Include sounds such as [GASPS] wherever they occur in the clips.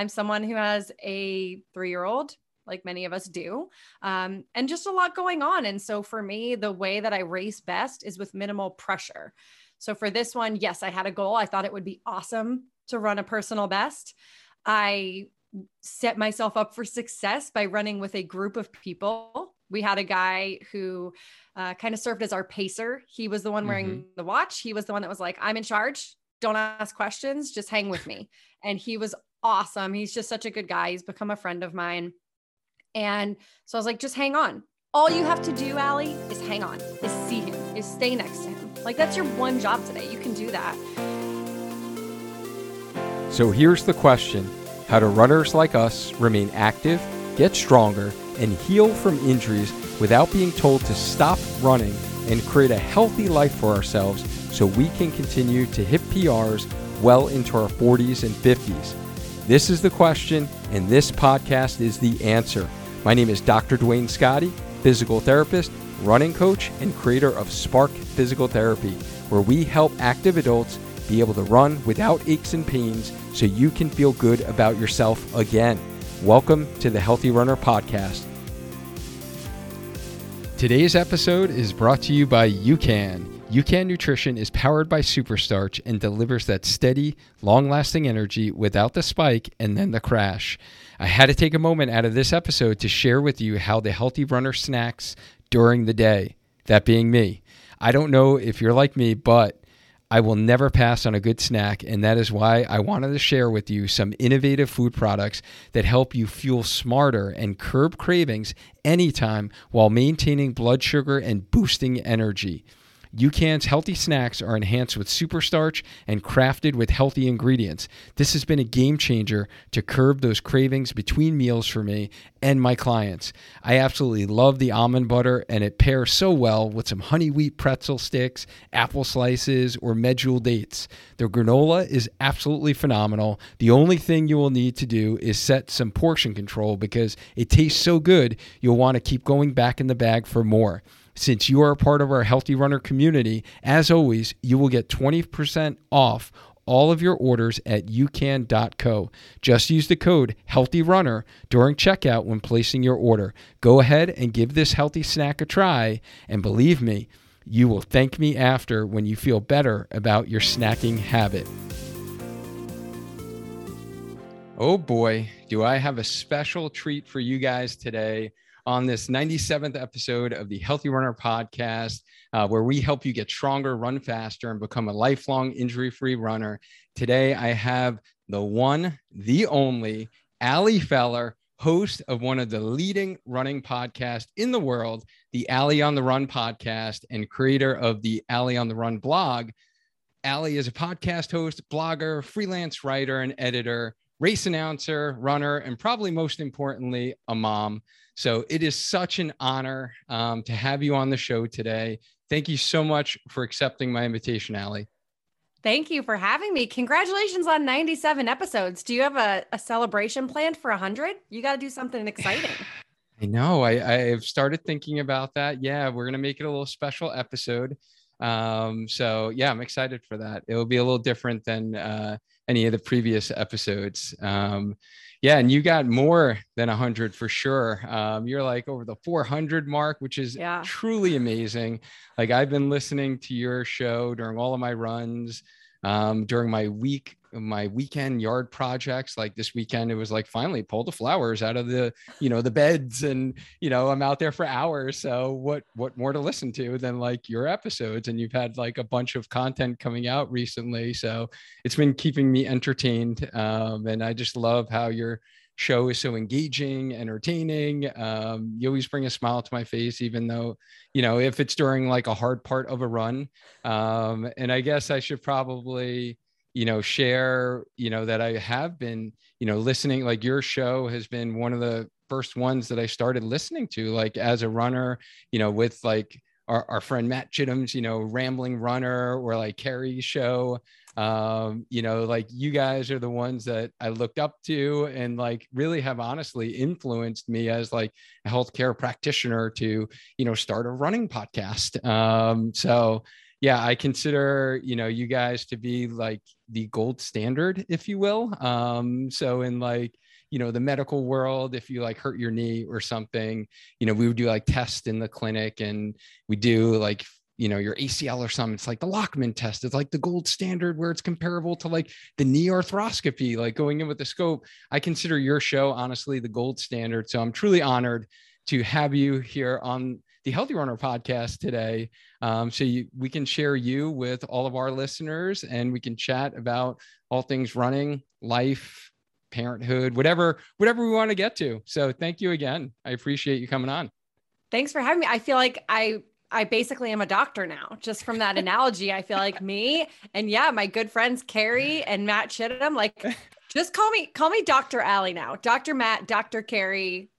I'm someone who has a three year old, like many of us do, um, and just a lot going on. And so for me, the way that I race best is with minimal pressure. So for this one, yes, I had a goal. I thought it would be awesome to run a personal best. I set myself up for success by running with a group of people. We had a guy who uh, kind of served as our pacer. He was the one wearing mm-hmm. the watch. He was the one that was like, I'm in charge. Don't ask questions, just hang with me. And he was awesome. He's just such a good guy. He's become a friend of mine. And so I was like, just hang on. All you have to do, Allie, is hang on, is see him, is stay next to him. Like that's your one job today. You can do that. So here's the question How do runners like us remain active, get stronger, and heal from injuries without being told to stop running and create a healthy life for ourselves so we can continue to hit PRs well into our 40s and 50s? This is the question, and this podcast is the answer. My name is Dr. Duane Scotti, physical therapist, running coach, and creator of Spark Physical Therapy, where we help active adults be able to run without aches and pains so you can feel good about yourself again. Welcome to the Healthy Runner Podcast. Today's episode is brought to you by UCAN. UCAN Nutrition is powered by Superstarch and delivers that steady, long lasting energy without the spike and then the crash. I had to take a moment out of this episode to share with you how the Healthy Runner snacks during the day, that being me. I don't know if you're like me, but I will never pass on a good snack, and that is why I wanted to share with you some innovative food products that help you fuel smarter and curb cravings anytime while maintaining blood sugar and boosting energy. UCAN's healthy snacks are enhanced with super starch and crafted with healthy ingredients. This has been a game changer to curb those cravings between meals for me and my clients. I absolutely love the almond butter, and it pairs so well with some honey wheat pretzel sticks, apple slices, or medjool dates. The granola is absolutely phenomenal. The only thing you will need to do is set some portion control because it tastes so good, you'll want to keep going back in the bag for more. Since you are a part of our Healthy Runner community, as always, you will get 20% off all of your orders at ucan.co. Just use the code HEALTHYRUNNER during checkout when placing your order. Go ahead and give this healthy snack a try, and believe me, you will thank me after when you feel better about your snacking habit. Oh boy, do I have a special treat for you guys today on this 97th episode of the Healthy Runner podcast, uh, where we help you get stronger, run faster, and become a lifelong injury free runner. Today, I have the one, the only Allie Feller, host of one of the leading running podcasts in the world, the Allie on the Run podcast, and creator of the Allie on the Run blog. Allie is a podcast host, blogger, freelance writer, and editor, race announcer, runner, and probably most importantly, a mom. So it is such an honor um, to have you on the show today. Thank you so much for accepting my invitation, Allie. Thank you for having me. Congratulations on 97 episodes. Do you have a, a celebration planned for 100? You got to do something exciting. [LAUGHS] I know. I, I've started thinking about that. Yeah, we're going to make it a little special episode. Um, so, yeah, I'm excited for that. It will be a little different than uh, any of the previous episodes. Um, yeah, and you got more than 100 for sure. Um, you're like over the 400 mark, which is yeah. truly amazing. Like I've been listening to your show during all of my runs, um, during my week my weekend yard projects like this weekend it was like finally pull the flowers out of the you know the beds and you know i'm out there for hours. So what what more to listen to than like your episodes? And you've had like a bunch of content coming out recently. So it's been keeping me entertained. Um, and i just love how your show is so engaging entertaining um, you always bring a smile to my face even though you know if it's during like a hard part of a run um, and i guess i should probably you know share you know that i have been you know listening like your show has been one of the first ones that i started listening to like as a runner you know with like our, our friend matt chittim's you know rambling runner or like carrie's show um you know like you guys are the ones that i looked up to and like really have honestly influenced me as like a healthcare practitioner to you know start a running podcast um so yeah, I consider, you know, you guys to be like the gold standard, if you will. Um, so in like, you know, the medical world, if you like hurt your knee or something, you know, we would do like tests in the clinic and we do like you know your ACL or something. It's like the Lachman test. It's like the gold standard where it's comparable to like the knee arthroscopy, like going in with the scope. I consider your show honestly the gold standard. So I'm truly honored to have you here on the Healthy Runner podcast today. Um, so you, we can share you with all of our listeners and we can chat about all things running, life, parenthood, whatever, whatever we want to get to. So thank you again. I appreciate you coming on. Thanks for having me. I feel like I I basically am a doctor now. Just from that analogy, I feel like me and yeah, my good friends Carrie and Matt Chittim, like just call me call me Dr. Allie now. Dr. Matt, Dr. Carrie,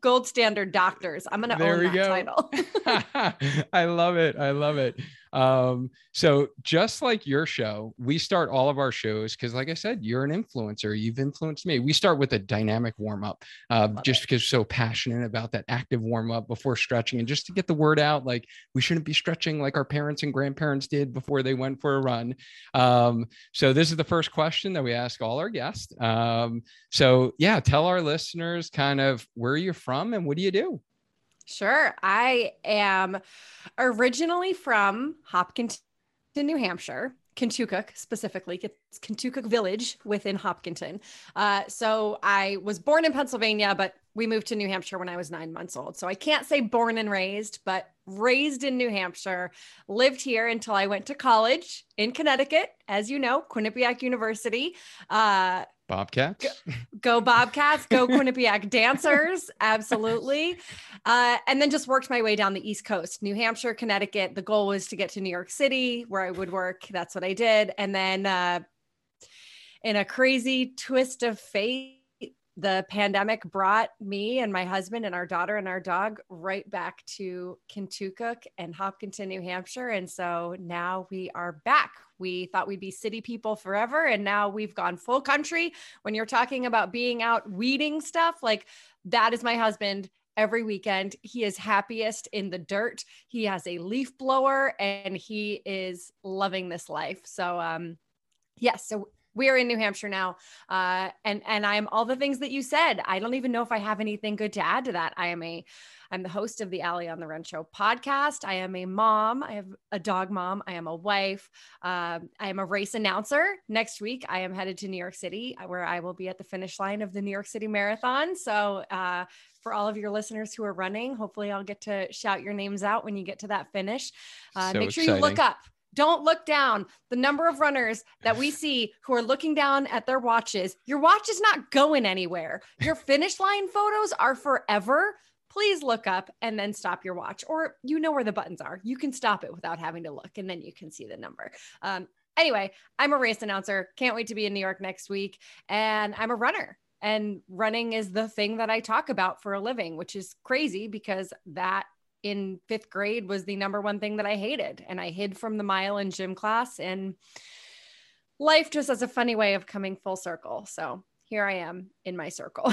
gold standard doctors. I'm gonna there own that go. title. [LAUGHS] I love it. I love it. Um, so just like your show, we start all of our shows because, like I said, you're an influencer. You've influenced me. We start with a dynamic warm up, uh, just it. because so passionate about that active warm up before stretching, and just to get the word out. Like we shouldn't be stretching like our parents and grandparents did before they went for a run. Um, so this is the first question that we ask all our guests. Um, so yeah, tell our listeners kind of where you're from and what do you do. Sure. I am originally from Hopkinton, New Hampshire. Contoocook specifically, it's Contoocook Village within Hopkinton. Uh, so I was born in Pennsylvania, but we moved to New Hampshire when I was nine months old. So I can't say born and raised, but raised in New Hampshire, lived here until I went to college in Connecticut, as you know, Quinnipiac University. Uh, Bobcats. Go, go Bobcats, go [LAUGHS] Quinnipiac dancers. Absolutely. Uh, and then just worked my way down the East Coast, New Hampshire, Connecticut. The goal was to get to New York City where I would work. That's what I did. And then uh, in a crazy twist of fate, the pandemic brought me and my husband and our daughter and our dog right back to Contoocook and Hopkinton, New Hampshire. And so now we are back. We thought we'd be city people forever. And now we've gone full country. When you're talking about being out weeding stuff, like that is my husband every weekend. He is happiest in the dirt. He has a leaf blower and he is loving this life. So, um, yes. So we are in New Hampshire now. Uh, and, and I'm all the things that you said. I don't even know if I have anything good to add to that. I am a, I'm the host of the Allie on the Run Show podcast. I am a mom. I have a dog mom. I am a wife. Um, I am a race announcer. Next week, I am headed to New York City, uh, where I will be at the finish line of the New York City Marathon. So, uh, for all of your listeners who are running, hopefully, I'll get to shout your names out when you get to that finish. Uh, so make sure exciting. you look up don't look down. The number of runners that we see who are looking down at their watches, your watch is not going anywhere. Your [LAUGHS] finish line photos are forever. Please look up and then stop your watch, or you know where the buttons are. You can stop it without having to look, and then you can see the number. Um, anyway, I'm a race announcer. Can't wait to be in New York next week. And I'm a runner. And running is the thing that I talk about for a living, which is crazy because that in fifth grade was the number one thing that I hated. And I hid from the mile in gym class. And life just has a funny way of coming full circle. So here I am in my circle.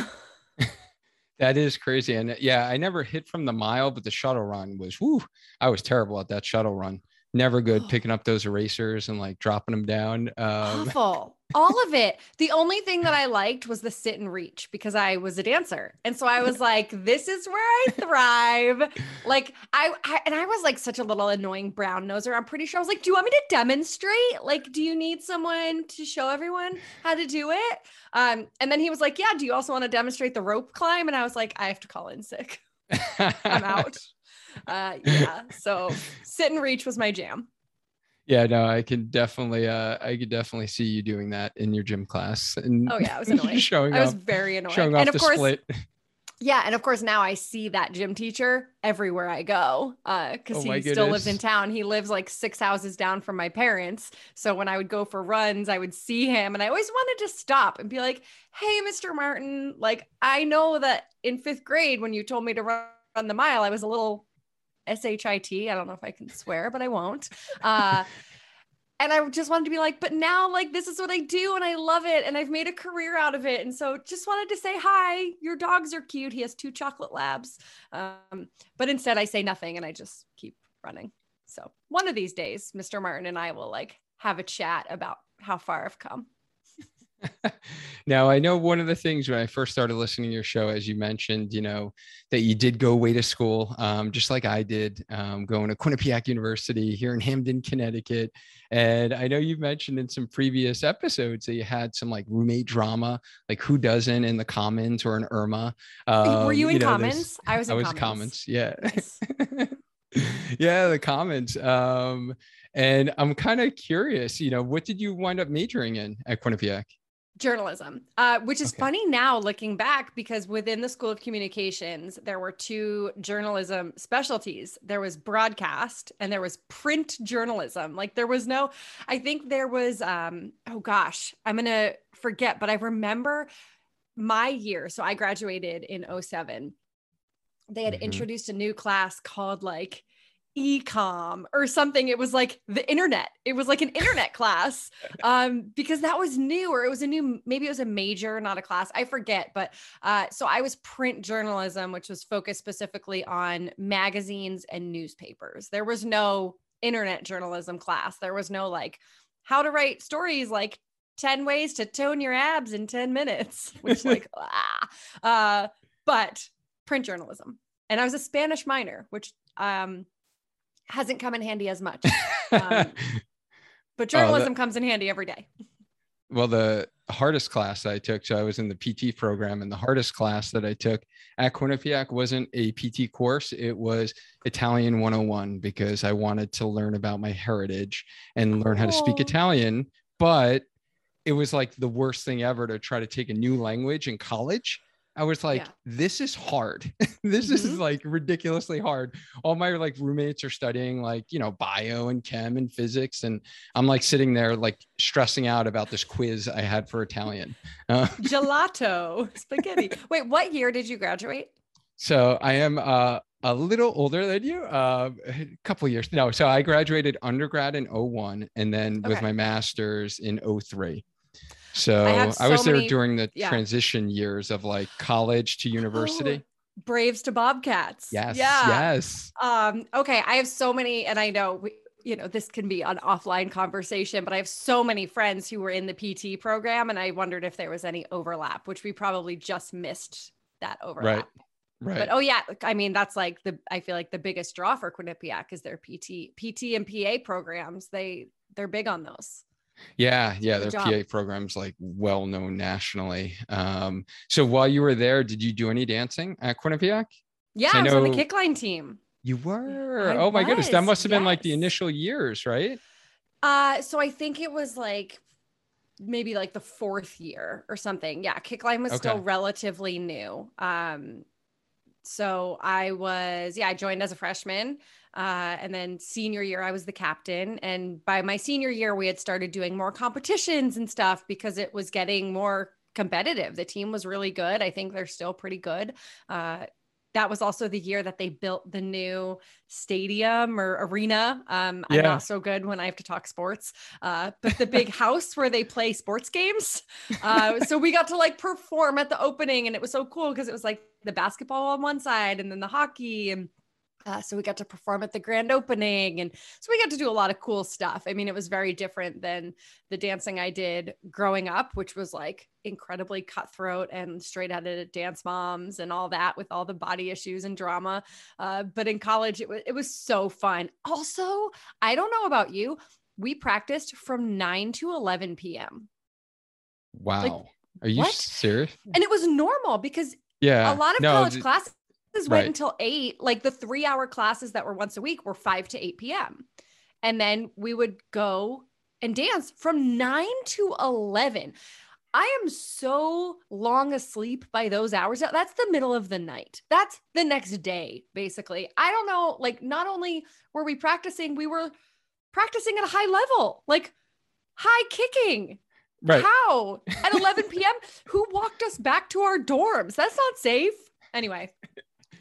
[LAUGHS] that is crazy. And yeah, I never hit from the mile, but the shuttle run was, whoo, I was terrible at that shuttle run never good [GASPS] picking up those erasers and like dropping them down. Um, Awful. All of it. [LAUGHS] The only thing that I liked was the sit and reach because I was a dancer. And so I was like, this is where I thrive. like I, I, and I was like such a little annoying brown noser. I'm pretty sure I was like, do you want me to demonstrate? Like, do you need someone to show everyone how to do it? Um, and then he was like, yeah, do you also want to demonstrate the rope climb? And I was like, I have to call in sick. [LAUGHS] I'm out uh, yeah. So sit and reach was my jam. Yeah, no, I can definitely, uh, I could definitely see you doing that in your gym class. And oh yeah, I was [LAUGHS] annoying. showing I was off, very annoying. Showing and of course, split. yeah, and of course now I see that gym teacher everywhere I go because uh, oh he still lives in town. He lives like six houses down from my parents. So when I would go for runs, I would see him, and I always wanted to stop and be like, "Hey, Mr. Martin, like I know that in fifth grade when you told me to run." the mile, I was a little S-H-I-T. I don't know if I can swear, but I won't. Uh, [LAUGHS] and I just wanted to be like, but now like this is what I do and I love it and I've made a career out of it. And so just wanted to say hi. Your dogs are cute. He has two chocolate labs. Um, but instead I say nothing and I just keep running. So one of these days, Mr. Martin and I will like have a chat about how far I've come. [LAUGHS] now i know one of the things when i first started listening to your show as you mentioned you know that you did go away to school um, just like i did um, going to quinnipiac university here in hamden connecticut. And i know you've mentioned in some previous episodes that you had some like roommate drama like who doesn't in the commons or in irma. Um, were you in you know, commons? I was in i was commons, commons yeah. [LAUGHS] Yeah the commons. Um and i'm kind of curious you know what did you wind up majoring in at quinnipiac journalism. Uh, which is okay. funny now looking back because within the school of communications there were two journalism specialties. There was broadcast and there was print journalism. Like there was no i think there was um oh gosh i'm gonna forget but i remember my year. So i graduated in 07 they had mm-hmm. introduced a new class called like ecom or something. It was like the internet. It was like an internet class [LAUGHS] um because that was new or it was a new maybe it was a major not a class i forget but uh so i was print journalism which was focused specifically on magazines and newspapers. There was no internet journalism class. There was no like how to write stories like 10 ways to tone your abs in 10 minutes [LAUGHS] which like [LAUGHS] ah uh but print journalism. And i was a spanish minor which um hasn't come in handy as much. [LAUGHS] Um, but oh, journalism oh, that, comes in handy every day. Well, the hardest class I took, so I was in the PT program, and the hardest class that I took at Quinnipiac wasn't a PT course. It was Italian 101 because I wanted to learn about my heritage and learn how to speak Italian. But it was like the worst thing ever to try to take a new language in college I was like, yeah. this is hard. [LAUGHS] this mm-hmm. is like ridiculously hard. All my like roommates are studying like, you know, bio and chem and physics. And I'm like sitting there like stressing out about this quiz I had for Italian. [LAUGHS] Uh, Gelato, [LAUGHS] spaghetti. Wait, what year did you graduate? So I am uh, a little older than you, uh, a couple years. No, so I graduated undergrad in 01 and then okay. with my master's in 03. So I, so I was there many, during the yeah. transition years of like college to university. Oh, Braves to Bobcats. Yes. Yeah. Yes. Um, okay. I have so many, and I know we, you know, this can be an offline conversation, but I have so many friends who were in the PT program, and I wondered if there was any overlap, which we probably just missed that overlap. Right. Right. But oh yeah, I mean that's like the I feel like the biggest draw for Quinnipiac is their PT PT and PA programs. They they're big on those. Yeah, yeah, their PA programs like well known nationally. Um, so while you were there, did you do any dancing at Quinnipiac? Yeah, I, I was on the kickline team. You were. I oh my goodness, that must have yes. been like the initial years, right? Uh, so I think it was like maybe like the fourth year or something. Yeah, kickline was okay. still relatively new. Um, so I was, yeah, I joined as a freshman. Uh, and then senior year, I was the captain. And by my senior year, we had started doing more competitions and stuff because it was getting more competitive. The team was really good. I think they're still pretty good. Uh, that was also the year that they built the new stadium or arena. Um, I'm not so good when I have to talk sports, uh, but the big [LAUGHS] house where they play sports games. Uh, so we got to like perform at the opening, and it was so cool because it was like the basketball on one side and then the hockey and uh, so we got to perform at the grand opening. And so we got to do a lot of cool stuff. I mean, it was very different than the dancing I did growing up, which was like incredibly cutthroat and straight out of dance moms and all that with all the body issues and drama. Uh, but in college, it was, it was so fun. Also, I don't know about you, we practiced from 9 to 11 p.m. Wow. Like, Are you what? serious? And it was normal because yeah, a lot of no, college classes went right. until eight. Like the three hour classes that were once a week were 5 to 8 p.m. And then we would go and dance from 9 to 11. I am so long asleep by those hours. That's the middle of the night. That's the next day, basically. I don't know. Like, not only were we practicing, we were practicing at a high level, like high kicking. Right. How at [LAUGHS] 11 p.m.? Who walked us back to our dorms? That's not safe. Anyway,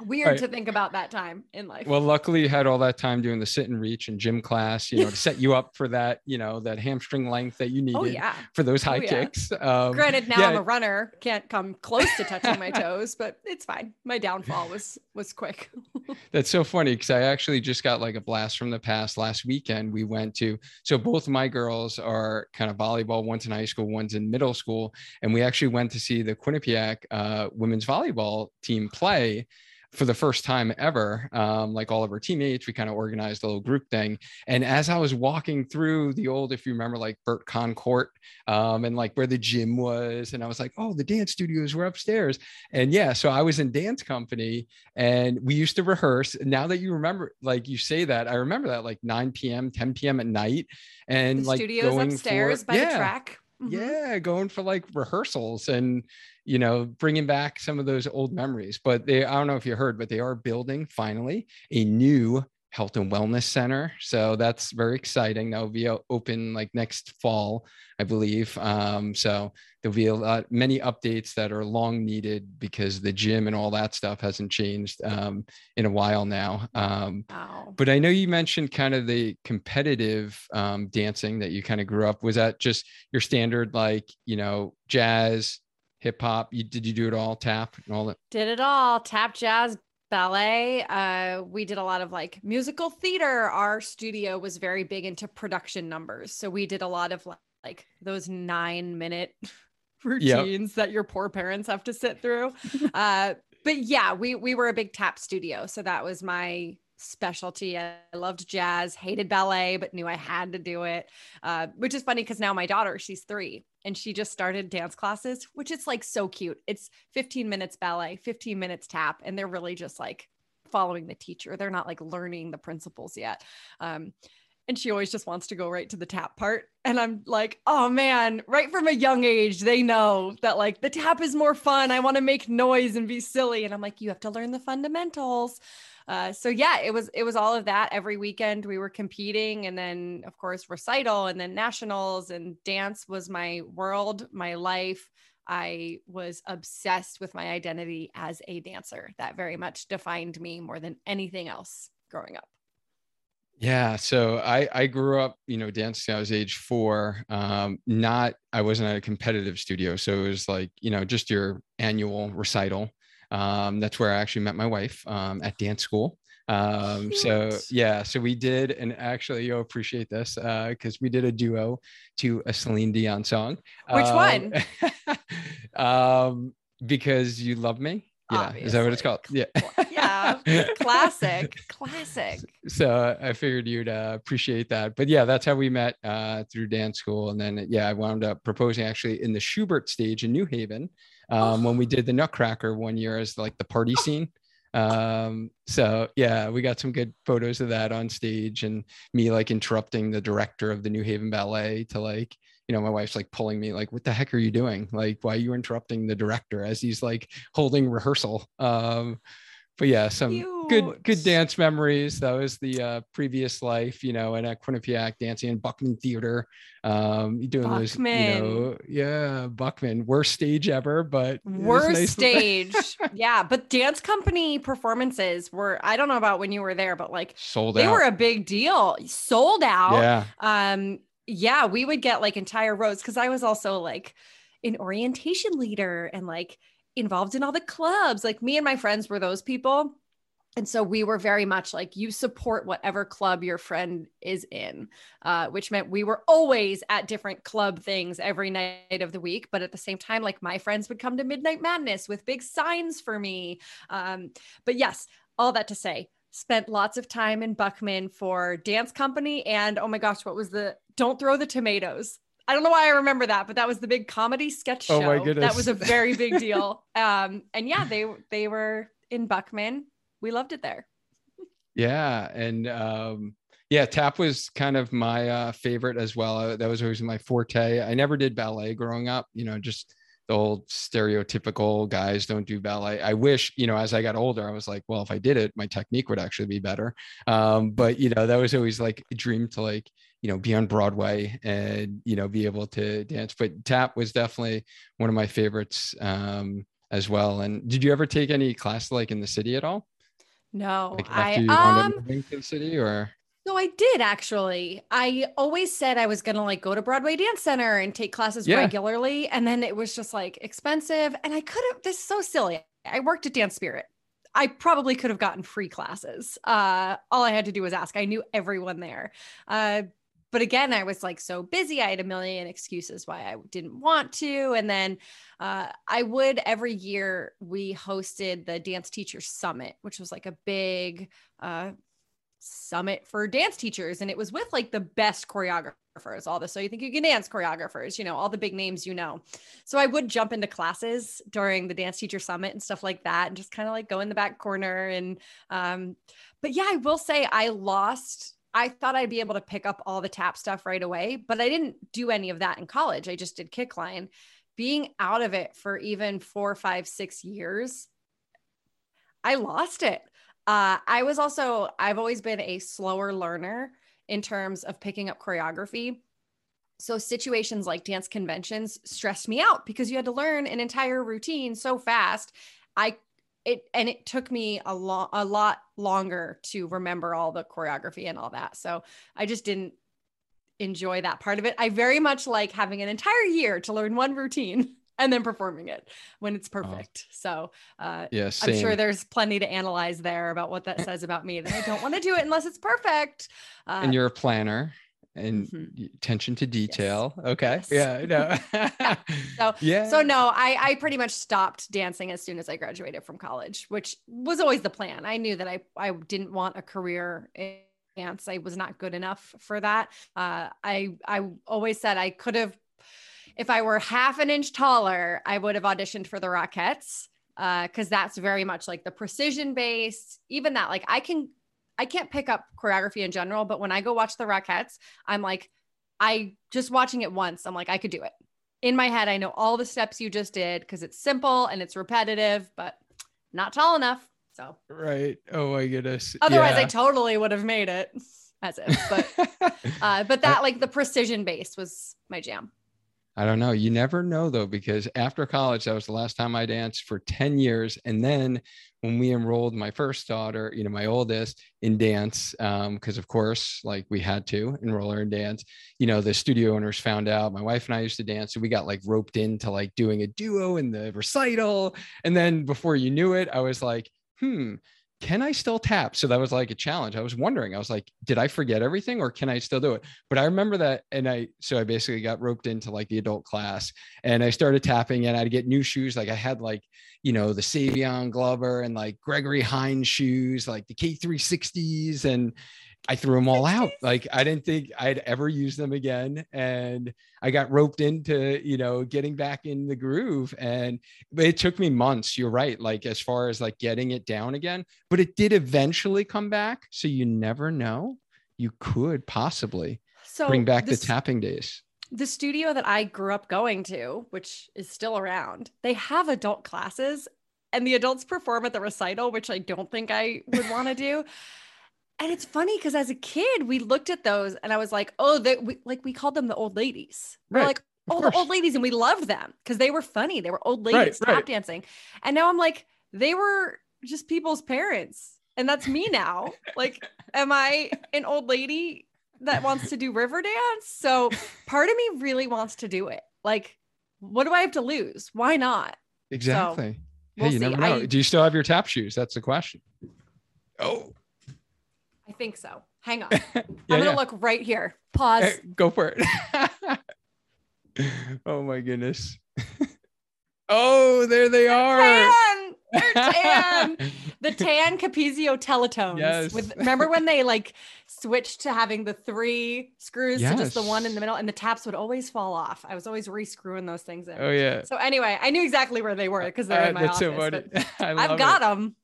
Weird right. to think about that time in life. Well, luckily you had all that time doing the sit and reach and gym class, you know, to set you up for that, you know, that hamstring length that you oh, needed oh, yeah. for those high oh, yeah. kicks. Um, Granted, now yeah. I'm a runner, can't come close to touching my toes, but it's fine. My downfall was was quick. [LAUGHS] That's so funny because I actually just got like a blast from the past. Last weekend we went to so both my girls are kind of volleyball. One's in high school, one's in middle school, and we actually went to see the Quinnipiac uh, women's volleyball team play for the first time ever, um, like all of our teammates, we kind of organized a little group thing. And as I was walking through the old, if you remember, like Burt Kahn Court um, and like where the gym was, and I was like, oh, the dance studios were upstairs. And yeah, so I was in dance company and we used to rehearse. Now that you remember, like you say that, I remember that like 9 p.m., 10 p.m. at night. And the like studios going upstairs for, by yeah, the track. Mm-hmm. Yeah, going for like rehearsals and you know, bringing back some of those old memories. But they, I don't know if you heard, but they are building finally a new health and wellness center. So that's very exciting. That will be open like next fall, I believe. Um, so there'll be a lot, many updates that are long needed because the gym and all that stuff hasn't changed um, in a while now. Um, wow. But I know you mentioned kind of the competitive um, dancing that you kind of grew up. Was that just your standard, like, you know, jazz, hip hop? You did you do it all tap and all that? Did it all tap, jazz, ballet. Uh, we did a lot of like musical theater. Our studio was very big into production numbers, so we did a lot of like those nine minute [LAUGHS] routines yep. that your poor parents have to sit through. [LAUGHS] uh, but yeah, we we were a big tap studio, so that was my specialty. I loved jazz, hated ballet, but knew I had to do it. Uh, which is funny because now my daughter, she's three, and she just started dance classes, which is like so cute. It's 15 minutes ballet, 15 minutes tap, and they're really just like following the teacher. They're not like learning the principles yet. Um, and she always just wants to go right to the tap part. And I'm like, oh man, right from a young age, they know that like the tap is more fun. I want to make noise and be silly. And I'm like, you have to learn the fundamentals. Uh, so yeah, it was it was all of that. Every weekend we were competing, and then of course recital, and then nationals, and dance was my world, my life. I was obsessed with my identity as a dancer. That very much defined me more than anything else growing up. Yeah, so I I grew up, you know, dancing. I was age four. Um, not I wasn't at a competitive studio, so it was like you know just your annual recital. Um, that's where I actually met my wife um, at dance school. Um, so yeah, so we did, and actually you'll appreciate this because uh, we did a duo to a Celine Dion song. Which one? [LAUGHS] um, because you love me. Yeah, Obviously. is that what it's called? Yeah, yeah, classic, [LAUGHS] classic. So I figured you'd uh, appreciate that. But yeah, that's how we met uh, through dance school, and then yeah, I wound up proposing actually in the Shubert stage in New Haven um, when we did the Nutcracker one year as like the party scene. Um, so yeah, we got some good photos of that on stage and me like interrupting the director of the New Haven Ballet to like, you know, my wife's like pulling me like, what the heck are you doing? Like, why are you interrupting the director as he's like holding rehearsal? Um, but yeah, some Cute. good good dance memories. That was the uh, previous life, you know, and at Quinnipiac dancing in Buckman Theater, um, doing Buckman. those, you know, yeah, Buckman, worst stage ever, but worst nice stage, [LAUGHS] yeah. But dance company performances were, I don't know about when you were there, but like sold they out. were a big deal, sold out. Yeah. Um, yeah, we would get like entire rows because I was also like an orientation leader and like involved in all the clubs. Like me and my friends were those people. And so we were very much like you support whatever club your friend is in, uh, which meant we were always at different club things every night of the week. But at the same time, like my friends would come to Midnight Madness with big signs for me. Um, but yes, all that to say, spent lots of time in Buckman for dance company. And oh my gosh, what was the don't throw the tomatoes? I don't know why I remember that, but that was the big comedy sketch show. Oh my goodness. That was a very big [LAUGHS] deal. um, and yeah, they they were in Buckman. We loved it there. Yeah, and um, yeah, tap was kind of my uh, favorite as well. That was always my forte. I never did ballet growing up. You know, just the old stereotypical guys don't do ballet. I wish, you know, as I got older, I was like, well, if I did it, my technique would actually be better. Um, but you know, that was always like a dream to like, you know, be on Broadway and, you know, be able to dance. But tap was definitely one of my favorites. Um, as well. And did you ever take any class like in the city at all? No, Like I after you wound um to the city or No, I did actually. I always said I was going to like go to Broadway Dance Center and take classes Yeah. regularly. And then it was just like expensive. And I could have, this is so silly. I worked at Dance Spirit. I probably could have gotten free classes. Uh, all I had to do was ask. I knew everyone there. Uh, but again, I was like so busy. I had a million excuses why I didn't want to. And then uh, I would every year, we hosted the Dance Teacher Summit, which was like a big, uh, summit for dance teachers and it was with like the best choreographers all the so you think you can dance choreographers you know all the big names you know so i would jump into classes during the dance teacher summit and stuff like that and just kind of like go in the back corner and um but yeah i will say i lost I thought I'd be able to pick up all the tap stuff right away, but I didn't do any of that in college. I just did kickline. Being out of it for even four, five, six years, I lost it. Uh, I was also, I've always been a slower learner in terms of picking up choreography. So situations like dance conventions stressed me out because you had to learn an entire routine so fast. I it and it took me a lot a lot longer to remember all the choreography and all that. So I just didn't enjoy that part of it. I very much like having an entire year to learn one routine [LAUGHS] and then performing it when it's perfect. So uh, yeah, I'm sure there's plenty to analyze there about what that says about me that I don't want to do it unless it's perfect. Uh, and you're a planner and Mhm. attention to detail. Okay. Yes. Yeah. No. [LAUGHS] So- [LAUGHS] yeah. so no, I I pretty much stopped dancing as soon as I graduated from college, which was always the plan. I knew that I I didn't want a career in dance. I was not good enough for that. Uh, I I always said I could have, if I were half an inch taller, I would have auditioned for the Rockettes because that's very much like the precision based. Even that, like I can, I can't pick up choreography in general, but when I go watch the Rockettes, I'm like, I just watching it once, I'm like, I could do it. In my head, I know all the steps you just did because it's simple and it's repetitive, but not tall enough. So right. Oh my goodness. otherwise, I totally would have made it as if. But [LAUGHS] uh, but that like the precision base was my jam. I don't know. You never know though, because after college, that was the last time I danced for 10 years. And then when we enrolled my first daughter, you know, my oldest in dance, because of course, like we had to enroll her in dance, you know, the studio owners found out my wife and I used to dance. So we got like roped into like doing a duo in the recital. And then before you knew it, I was like, hmm, can I still tap? So that was like a challenge. I was wondering, I was like, did I forget everything or can I still do it? But I remember that. And I, so I basically got roped into like the adult class and I started tapping and I'd get new shoes. Like I had like, you know, the Savion Glover and like Gregory Hines shoes, like the K360s. And I threw them all out. [LAUGHS] Like I didn't think I'd ever use them again. And I got roped into, you know, getting back in the groove. And but it took me months. You're right. Like as far as like getting it down again, but it did eventually come back. So you never know. You could possibly So bring back this- the tapping days. the studio that I grew up going to, which is still around, they have adult classes and the adults perform at the recital, which I don't think I would want to do. And it's funny because as a kid, we looked at those and I was like, oh, they, we, like we called them the old ladies. We're Right, like, of oh, the course. old ladies. And we loved them because they were funny. They were old Right, ladies tap right. dancing. And now I'm like, they were just people's parents. And that's me now. like, am I an old lady that wants to do river dance? So part of me really wants to do it. Like, what do I have to lose? Why not? Exactly. we'll hey, you see. never know. I- Do you still have your tap shoes? That's the question. Oh, I think so. Hang on. [LAUGHS] yeah, I'm gonna yeah. look right here. Pause. Hey, go for it. [LAUGHS] oh my goodness. [LAUGHS] oh, there they are. Tan! They're tan. the tan Capezio teletones. Yes. With remember when they like switched to having the three screws to just the one in the middle, and the taps would always fall off. I was always re-screwing those things in. oh yeah. So anyway, I knew exactly where they were because they're Uh, in my office. so I've got it. them.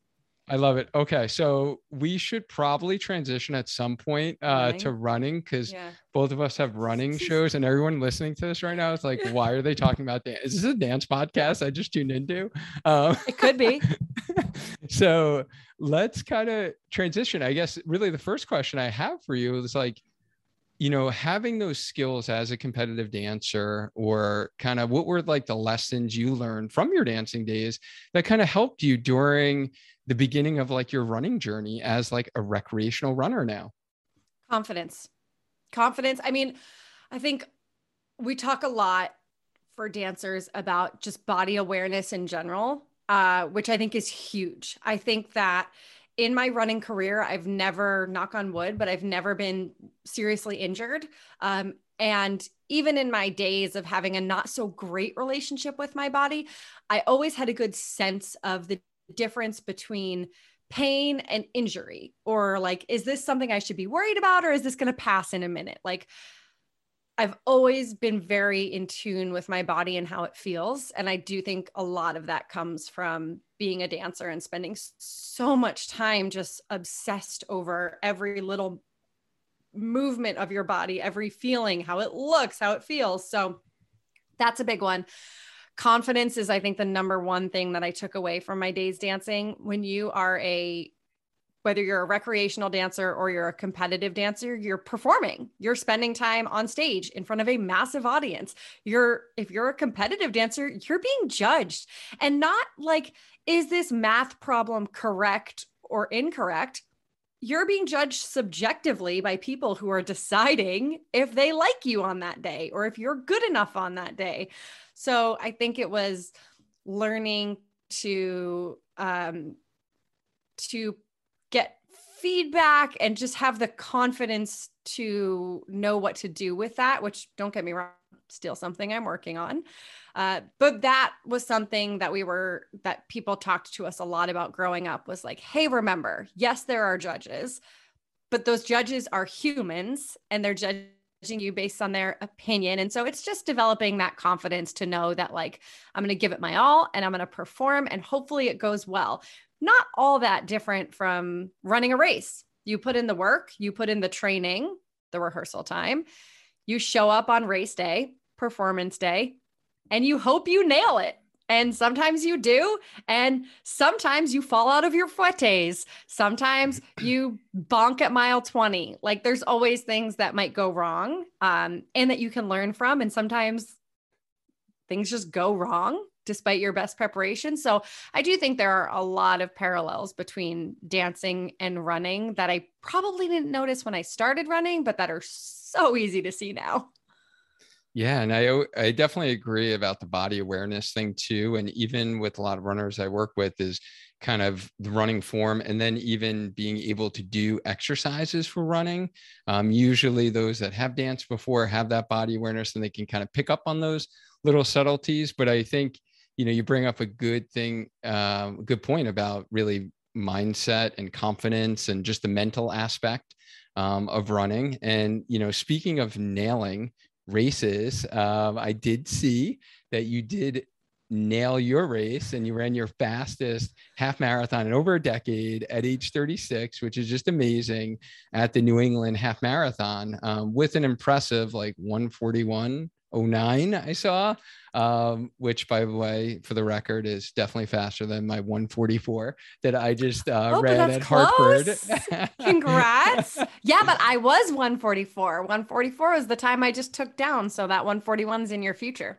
I love it. Okay, so we should probably transition at some point uh, to running because Yeah. both of us have running shows, and everyone listening to this right now is like, "Why are they talking about dance? Is this a dance podcast I just tuned into?" Um, It could be. [LAUGHS] so let's kind of transition. I guess really the first question I have for you is like, you know, having those skills as a competitive dancer, or kind of what were like the lessons you learned from your dancing days that kind of helped you during the beginning of like your running journey as like a recreational runner now? Confidence. Confidence. I mean, I think we talk a lot for dancers about just body awareness in general, uh, which I think is huge. I think that in my running career, I've never, knock on wood, but I've never been seriously injured. Um, and even in my days of having a not so great relationship with my body, I always had a good sense of the difference between pain and injury or like is this something i should be worried about or is this going to pass in a minute like I've always been very in tune with my body and how it feels. And I do think a lot of that comes from being a dancer and spending so much time just obsessed over every little movement of your body, every feeling, how it looks, how it feels. So that's a big one. Confidence is, I think, the number one thing that I took away from my days dancing. When you are a whether you're a recreational dancer or you're a competitive dancer you're performing. You're spending time on stage in front of a massive audience. You're if you're a competitive dancer you're being judged. And not like is this math problem correct or incorrect? You're being judged subjectively by people who are deciding if they like you on that day or if you're good enough on that day so i think it was learning to um to get feedback and just have the confidence to know what to do with that, which don't get me wrong, still something I'm working on. Uh, but that was something that we were, that people talked to us a lot about growing up was like, hey, remember, yes, there are judges, but those judges are humans and they're judging you based on their opinion. And so it's just developing that confidence to know that, like, I'm going to give it my all and I'm going to perform and hopefully it goes well not all that different from running a race. You put in the work, you put in the training, the rehearsal time, you show up on race day, performance day, and you hope you nail it. And sometimes you do. And sometimes you fall out of your footies. Sometimes [CLEARS THROAT] you bonk at mile 20. Like there's always things that might go wrong um, and that you can learn from. And sometimes things just go wrong despite your best preparation. So I do think there are a lot of parallels between dancing and running that I probably didn't notice when I started running, but that are so easy to see now. Yeah, and I I definitely agree about the body awareness thing too. And even with a lot of runners I work with, is kind of the running form, and then even being able to do exercises for running. Um, usually, those that have danced before have that body awareness, and they can kind of pick up on those little subtleties. But I think you know you bring up a good thing a good point about really mindset and confidence and just the mental aspect um, of running and you know speaking of nailing races. Um, i did see that you did nail your race and you ran your fastest half marathon in over a decade at age 36 which is just amazing at the new england half marathon um, with an impressive like 141 09 I saw, um, which by the way, for the record, is definitely faster than my 144 that I just uh, oh, ran at close. Hartford. [LAUGHS] Congrats. yeah, but I was 144. 144 was the time I just took down. So that 141 is in your future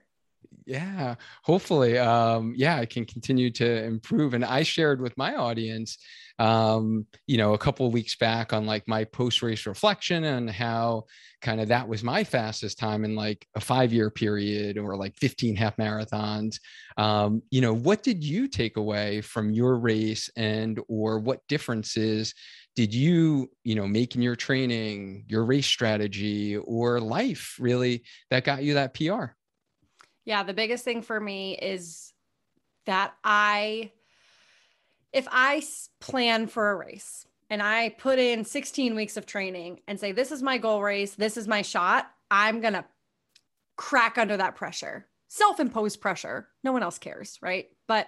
yeah hopefully um yeah i can continue to improve and i shared with my audience um you know a couple weeks back on like my post race reflection and how kind of that was my fastest time in like a five year period or like 15 half marathons. Um you know what did you take away from your race and or what differences did you you know make in your training your race strategy or life really that got you that pr yeah, the biggest thing for me is that I, if I plan for a race and I put in 16 weeks of training and say, this is my goal race, this is my shot, I'm going to crack under that pressure, self imposed pressure. No one else cares, right? But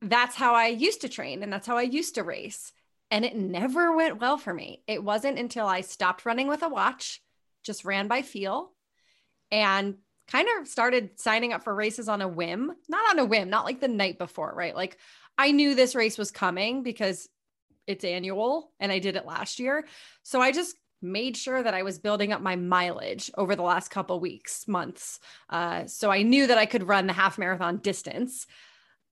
that's how I used to train and that's how I used to race. And it never went well for me. It wasn't until I stopped running with a watch, just ran by feel, and kind of started signing up for races on a whim, not on a whim, not like the night before, right? Like I knew this race was coming because it's annual and I did it last year. So I just made sure that I was building up my mileage over the last couple weeks, months. Uh, so I knew that I could run the half marathon distance.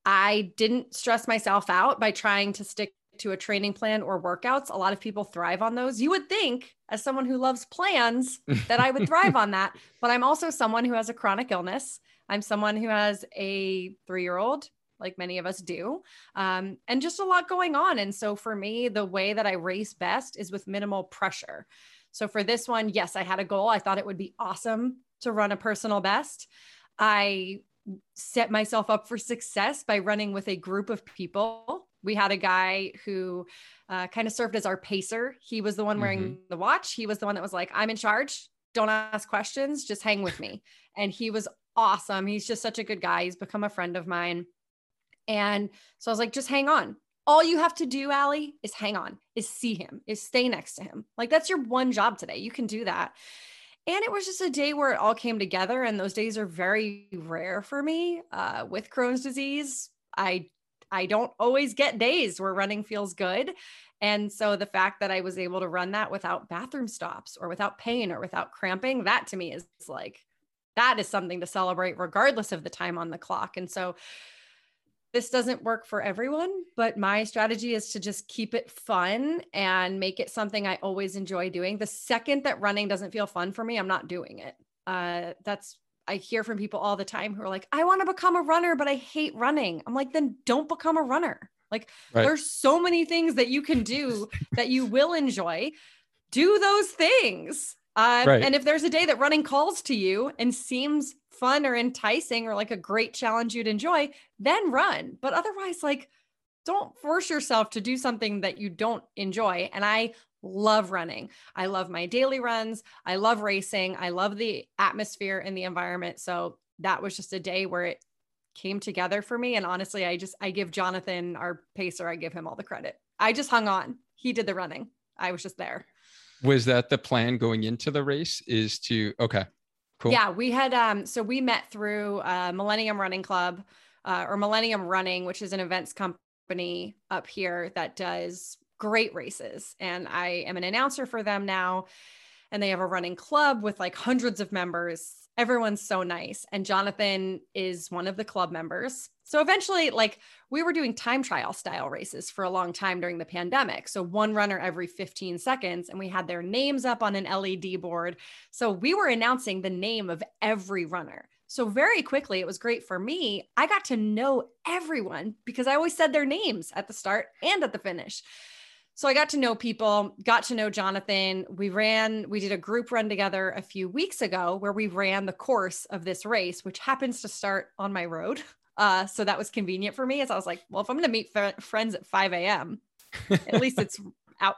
I didn't stress myself out by trying to stick to a training plan or workouts. A lot of people thrive on those. You would think, as someone who loves plans, [LAUGHS] that I would thrive on that. But I'm also someone who has a chronic illness. I'm someone who has a three year old, like many of us do, um, and just a lot going on. And so for me, the way that I race best is with minimal pressure. So for this one, yes, I had a goal. I thought it would be awesome to run a personal best. I set myself up for success by running with a group of people. We had a guy who uh, kind of served as our pacer. He was the one wearing mm-hmm. the watch. He was the one that was like, I'm in charge. Don't ask questions. Just hang with me. and he was awesome. He's just such a good guy. He's become a friend of mine. And so I was like, just hang on. All you have to do, Allie, is hang on, is see him, is stay next to him. Like that's your one job today. You can do that. And it was just a day where it all came together. And those days are very rare for me uh, with Crohn's disease. I I don't always get days where running feels good. And so the fact that I was able to run that without bathroom stops or without pain or without cramping, that to me is like that is something to celebrate regardless of the time on the clock. And so this doesn't work for everyone, but my strategy is to just keep it fun and make it something I always enjoy doing. The second that running doesn't feel fun for me, I'm not doing it. Uh, that's I hear from people all the time who are like, I want to become a runner, but I hate running. I'm like, then don't become a runner. Like, right. there's so many things that you can do that you will enjoy. Do those things. Uh, right. And if there's a day that running calls to you and seems fun or enticing or like a great challenge you'd enjoy, then run. But otherwise, like, don't force yourself to do something that you don't enjoy. And I love running. I love my daily runs. I love racing. I love the atmosphere and the environment. So that was just a day where it came together for me. And honestly, I just, I give Jonathan, our pacer, I give him all the credit. I just hung on. He did the running. I was just there. Was that the plan going into the race? Is to, okay, Cool. Yeah, we had um so we met through uh Millennium Running Club uh, or Millennium Running, which is an events company up here that does great races. And I am an announcer for them now. And they have a running club with like hundreds of members everyone's so nice. And Jonathan is one of the club members. So eventually, like we were doing time trial style races for a long time during the pandemic. So one runner every 15 seconds, and we had their names up on an LED board. So we were announcing the name of every runner. So very quickly, it was great for me. I got to know everyone because I always said their names at the start and at the finish. So I got to know people, got to know Jonathan. We ran, we did a group run together a few weeks ago where we ran the course of this race, which happens to start on my road. [LAUGHS] Uh, so that was convenient for me as I was like, well, if I'm going to meet f- friends at 5 a.m., [LAUGHS] at least it's out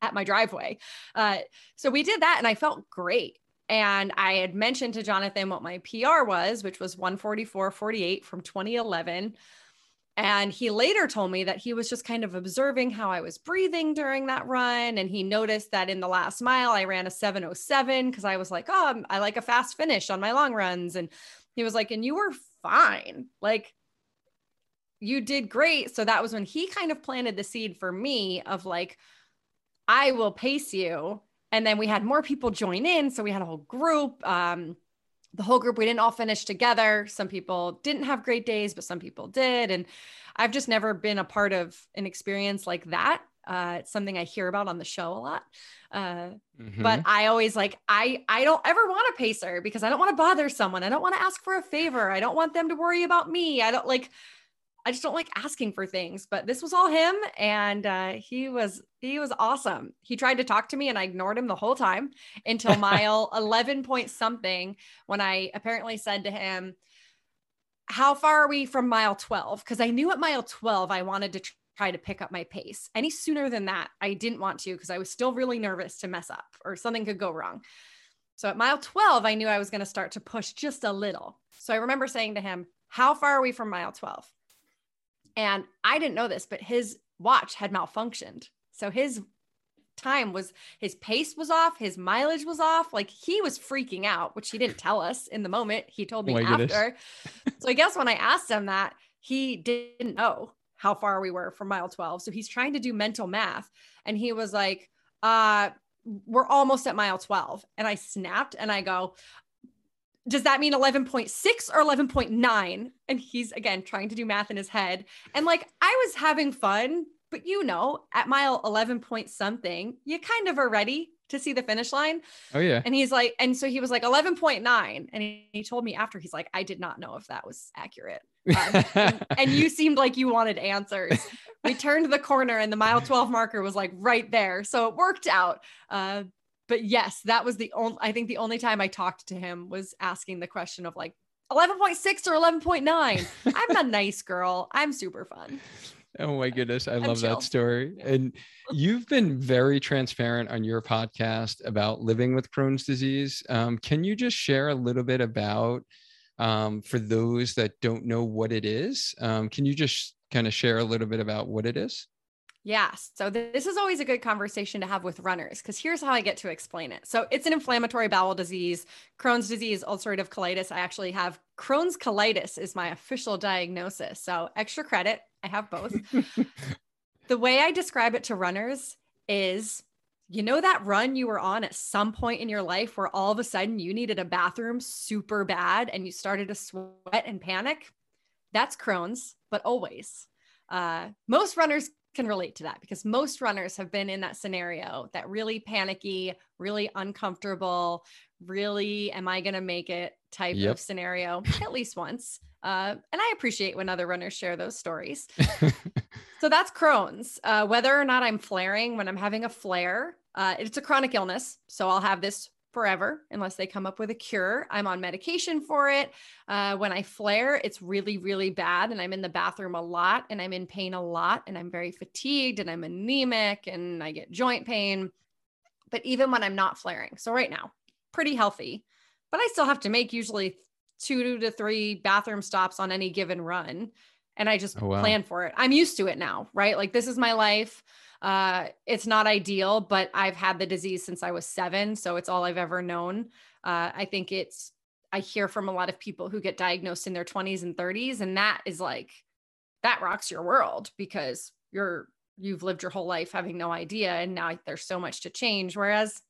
at my driveway. Uh, so we did that and I felt great. And I had mentioned to Jonathan what my PR was, which was 144.48 from 2011. And he later told me that he was just kind of observing how I was breathing during that run. And he noticed that in the last mile, I ran a 707 because I was like, oh, I like a fast finish on my long runs. And he was like, and you were fine. Like, you did great. So that was when he kind of planted the seed for me of like, I will pace you. And then we had more people join in. So we had a whole group. Um, the whole group we didn't all finish together. Some people didn't have great days but some people did. And i've just never been a part of an experience like that. Uh, it's something i hear about on the show a lot. Uh, mm-hmm. but i always like i i don't ever want a pacer because i don't want to bother someone. I don't want to ask for a favor. I don't want them to worry about me. I don't like I just don't like asking for things, but this was all him and uh, he was he was awesome. He tried to talk to me and I ignored him the whole time until mile [LAUGHS] 11 point something when I apparently said to him, "How far are we from mile 12?" because I knew at mile 12 I wanted to try to pick up my pace. Any sooner than that, I didn't want to because I was still really nervous to mess up or something could go wrong. So at mile 12, I knew I was going to start to push just a little. So I remember saying to him, "How far are we from mile 12?" And I didn't know this, but his watch had malfunctioned. So his time was his pace was off, his mileage was off. Like he was freaking out, which he didn't tell us in the moment. He told me oh after. so I guess when I asked him that, he didn't know how far we were from mile 12. So he's trying to do mental math. And he was like, uh, we're almost at mile 12. And I snapped and I go, does that mean 11.6 or 11.9? And he's again trying to do math in his head. And like I was having fun, but you know, at mile 11 point something, you kind of are ready to see the finish line. Oh yeah. And he's like, and so he was like 11.9. And he, he told me after, he's like, I did not know if that was accurate. Um, and, [LAUGHS] and you seemed like you wanted answers. We turned the corner and the mile 12 marker was like right there. So it worked out. Uh, but yes, that was the only, I think the only time I talked to him was asking the question of like 11.6 or 11.9. [LAUGHS] I'm a nice girl. I'm super fun. Oh my goodness. I I'm love chill. that story. And [LAUGHS] you've been very transparent on your podcast about living with Crohn's disease. Um, can you just share a little bit about, um, for those that don't know what it is, um, can you just kind of share a little bit about what it is? Yeah. So th- this is always a good conversation to have with runners because here's how I get to explain it. So it's an inflammatory bowel disease, Crohn's disease, ulcerative colitis. I actually have Crohn's colitis is my official diagnosis. So extra credit. I have both. [LAUGHS] the way I describe it to runners is you know that run you were on at some point in your life where all of a sudden you needed a bathroom super bad and you started to sweat and panic? That's Crohn's, but always. Uh, most runners can relate to that because most runners have been in that scenario that really panicky, really uncomfortable, really, am I going to make it type Yep. of scenario at least once. Uh, and I appreciate when other runners share those stories. [LAUGHS] So that's Crohn's. Uh, whether or not I'm flaring, when I'm having a flare, uh, it's a chronic illness. So I'll have this forever unless they come up with a cure. I'm on medication for it. Uh, when I flare, it's really, really bad. And I'm in the bathroom a lot and I'm in pain a lot. And I'm very fatigued and I'm anemic and I get joint pain. But even when I'm not flaring, so right now, pretty healthy, but I still have to make usually two to three bathroom stops on any given run and I just Oh, wow. plan for it. I'm used to it now, right? Like this is my life. Uh, it's not ideal, but I've had the disease since I was seven, so it's all I've ever known. Uh, I think it's. I hear from a lot of people who get diagnosed in their 20s and 30s, and that is like that rocks your world because you're you've lived your whole life having no idea, and now there's so much to change. Whereas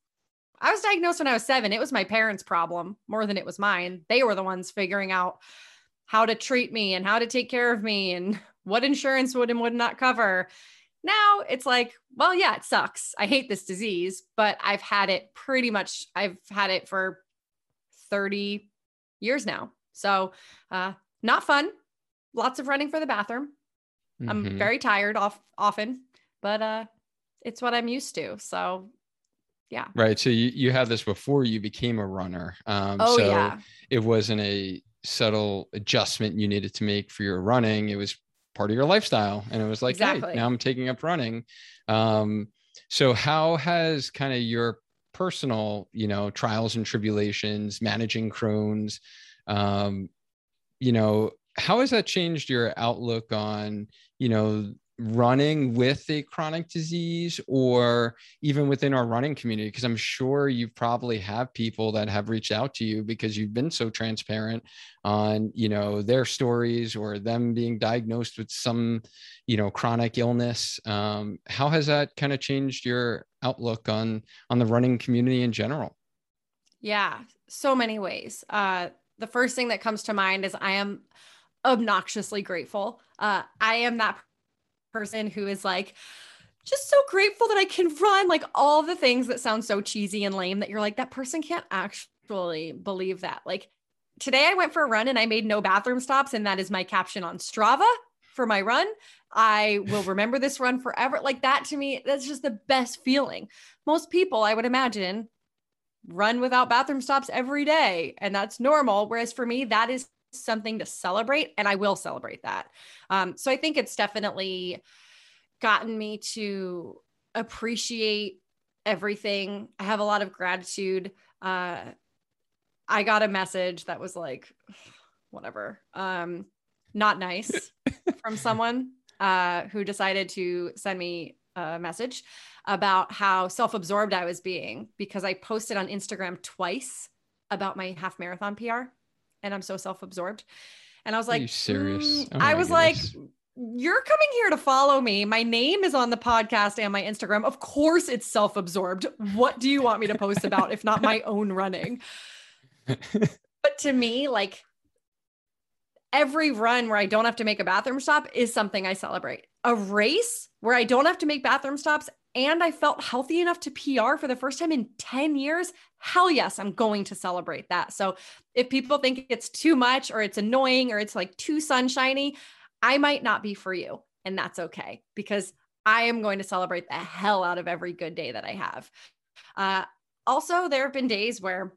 I was diagnosed when I was seven. It was my parents' problem more than it was mine. They were the ones figuring out how to treat me and how to take care of me and [LAUGHS] what insurance would and would not cover. Now it's like, well, yeah, it sucks. I hate this disease, but I've had it pretty much, I've had it for 30 years now. So, uh, not fun. Lots of running for the bathroom. I'm Mhm. very tired off often, but uh, it's what I'm used to. So, yeah. Right. So you, you had this before you became a runner. Um, Oh, so yeah. it wasn't a subtle adjustment you needed to make for your running. It was part of your lifestyle. And it was like, Exactly. hey, now I'm taking up running. Um, so how has kind of your personal, you know, trials and tribulations, managing Crohn's, um, you know, how has that changed your outlook on, you know, running with a chronic disease or even within our running community because i'm sure you probably have people that have reached out to you because you've been so transparent on you know their stories or them being diagnosed with some you know chronic illness um, how has that kind of changed your outlook on on the running community in general Yeah, so many ways. Uh, the first thing that comes to mind is I am obnoxiously grateful. Uh, I am that person who is like, just so grateful that I can run like all the things that sound so cheesy and lame that you're like, that person can't actually believe that. Like today I went for a run and I made no bathroom stops, and that is my caption on Strava for my run. I will remember this run forever. Like that to me, that's just the best feeling. Most people, I would imagine, run without bathroom stops every day and that's normal whereas for me that is something to celebrate and i will celebrate that. Um, so i think it's definitely gotten me to appreciate everything. I have a lot of gratitude. Uh, i got a message that was like [SIGHS] whatever um, not nice [LAUGHS] from someone uh, who decided to send me a message about how self-absorbed I was being because I posted on Instagram twice about my half marathon PR and I'm so self-absorbed. And I was like, Are you serious? "Mm." Oh I was like, you're coming here to follow me. My name is on the podcast and my Instagram. Of course, it's self absorbed. What do you want me to post about if not my [LAUGHS] own running? [LAUGHS] but to me, like every run where I don't have to make a bathroom stop is something I celebrate. A race where I don't have to make bathroom stops and I felt healthy enough to PR for the first time in 10 years, hell yes, I'm going to celebrate that. So if people think it's too much or it's annoying or it's like too sunshiny, I might not be for you. And that's okay because I am going to celebrate the hell out of every good day that I have. Uh, also, there have been days where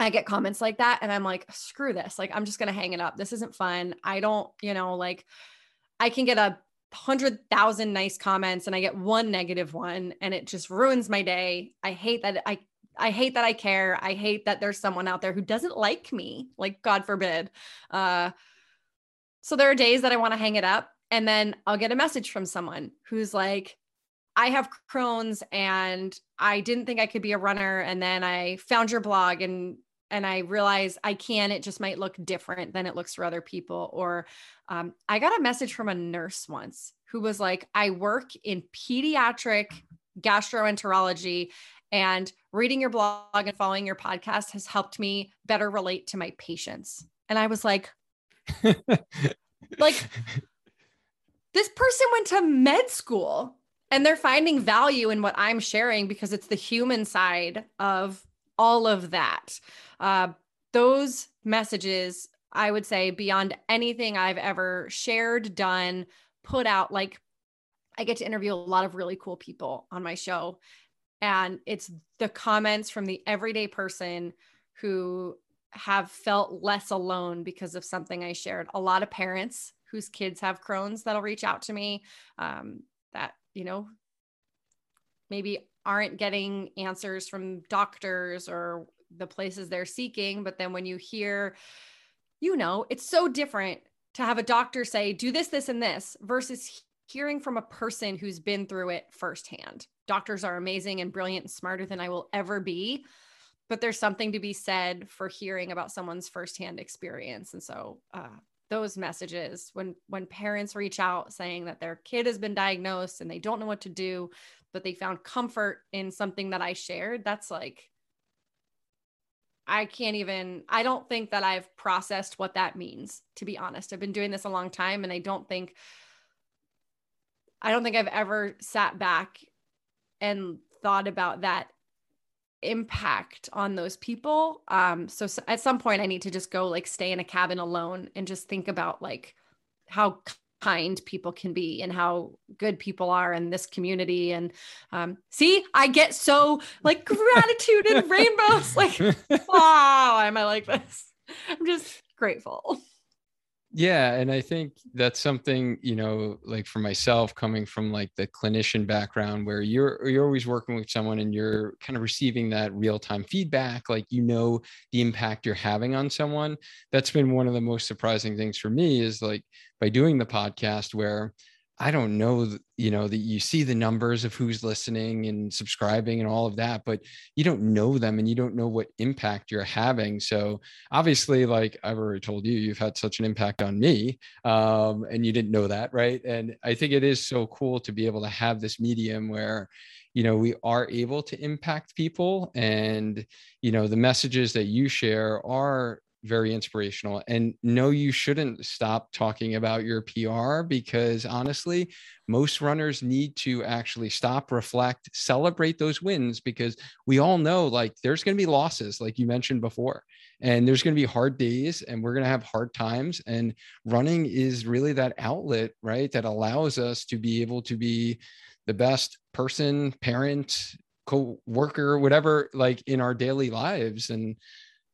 I get comments like that and I'm like, screw this. Like, I'm just going to hang it up. This isn't fun. I don't, you know, like I can get a hundred thousand nice comments and I get one negative one and it just ruins my day. I hate that I I hate that I care. I hate that there's someone out there who doesn't like me. Like God forbid. Uh so there are days that I want to hang it up and then I'll get a message from someone who's like I have Crohn's and I didn't think I could be a runner and then I found your blog and and I realize I can, it just might look different than it looks for other people. Or um, I got a message from a nurse once who was like, I work in pediatric gastroenterology and reading your blog and following your podcast has helped me better relate to my patients. And I was like, [LAUGHS] like, this person went to med school and they're finding value in what I'm sharing because it's the human side of all of that. Uh, those messages, I would say, beyond anything I've ever shared, done, put out, like I get to interview a lot of really cool people on my show. And it's the comments from the everyday person who have felt less alone because of something I shared. A lot of parents whose kids have Crohn's that'll reach out to me um, that, you know, maybe aren't getting answers from doctors or the places they're seeking. But then when you hear, you know, it's so different to have a doctor say, do this, this, and this versus hearing from a person who's been through it firsthand. Doctors are amazing and brilliant and smarter than I will ever be. But there's something to be said for hearing about someone's firsthand experience. And so, uh, those messages when when parents reach out saying that their kid has been diagnosed and they don't know what to do but they found comfort in something that I shared, that's like, I can't even, I don't think that I've processed what that means, to be honest. I've been doing this a long time and I don't think, I don't think I've ever sat back and thought about that impact on those people. Um, so, at some point I need to just go like stay in a cabin alone and just think about like how kind people can be and how good people are in this community. And um, see i get so like [LAUGHS] gratitude and rainbows like [LAUGHS] wow am i like this? I'm just grateful yeah and i think that's something you know like for myself coming from like the clinician background where you're you're always working with someone and you're kind of receiving that real-time feedback like you know the impact you're having on someone that's been one of the most surprising things for me is like by doing the podcast where I don't know, you know, that you see the numbers of who's listening and subscribing and all of that, but you don't know them and you don't know what impact you're having. So obviously, like I've already told you, you've had such an impact on me, um, and you didn't know that, right? And I think it is so cool to be able to have this medium where you know we are able to impact people and you know the messages that you share are very inspirational. And no, you shouldn't stop talking about your PR because honestly, most runners need to actually stop, reflect, celebrate those wins because we all know like there's going to be losses, like you mentioned before, and there's going to be hard days and we're going to have hard times. And running is really that outlet, right? That allows us to be able to be the best person, parent, co-worker, whatever, like in our daily lives. And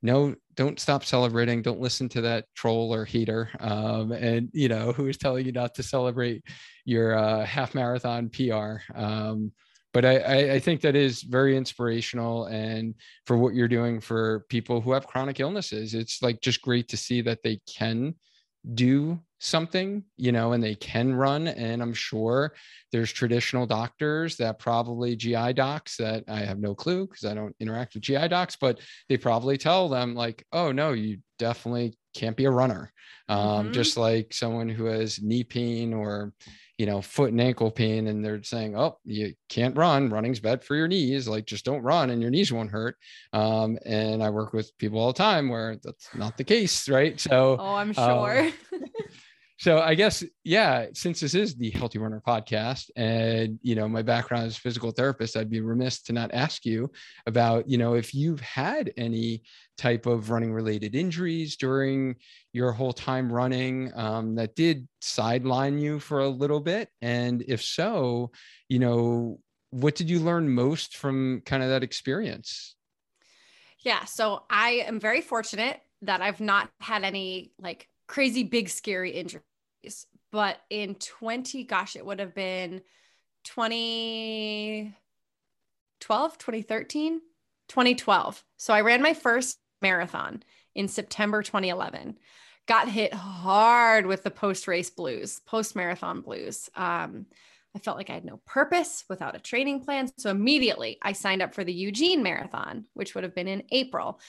no don't stop celebrating. Don't listen to that troll or hater um, and you know who is telling you not to celebrate your uh, half marathon pr um, but I, I think that is very inspirational. And for what you're doing for people who have chronic illnesses it's like just great to see that they can do something, you know, and they can run. And I'm sure there's traditional doctors that probably GI docs that I have no clue because I don't interact with GI docs, but they probably tell them, like, oh, no, you definitely can't be a runner. Um, mm-hmm. Just like someone who has knee pain or, you know, foot and ankle pain, and they're saying, oh, you can't run. Running's bad for your knees. Like, just don't run and your knees won't hurt. Um, and I work with people all the time where that's not the case, right? So, oh, I'm sure. Um, [LAUGHS] so I guess yeah, since this is the Healthy Runner podcast, and you know my background is physical therapist, I'd be remiss to not ask you about you know if you've had any type of running related injuries during your whole time running um, that did sideline you for a little bit, and if so, you know what did you learn most from kind of that experience? Yeah, so I am very fortunate that I've not had any like crazy big scary injuries. But in 20 gosh it would have been 2012 2013 2012 so i ran my first marathon in september 2011 got hit hard with the post race blues post marathon blues. Um, i felt like i had no purpose without a training plan. So immediately i signed up for the eugene marathon which would have been in april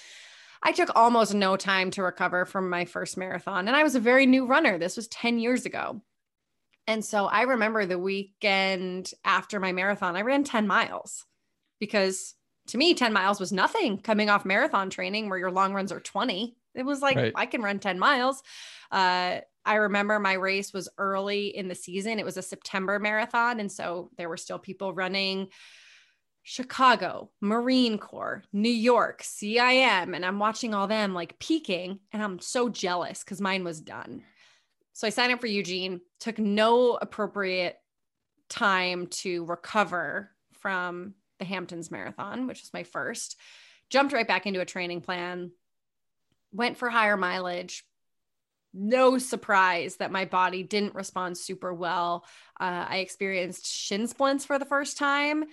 I took almost no time to recover from my first marathon. And I was a very new runner. This was 10 years ago. And so I remember the weekend after my marathon, I ran 10 miles because to me, 10 miles was nothing coming off marathon training where your long runs are 20. It was like, right. I can run 10 miles. Uh, I remember my race was early in the season. It was a September marathon. And so there were still people running Chicago, Marine Corps, New York, CIM, and I'm watching all them like peaking, and I'm so jealous because mine was done. So I signed up for Eugene, took no appropriate time to recover from the Hamptons Marathon, which was my first, jumped right back into a training plan, went for higher mileage. No surprise that my body didn't respond super well. Uh, I experienced shin splints for the first time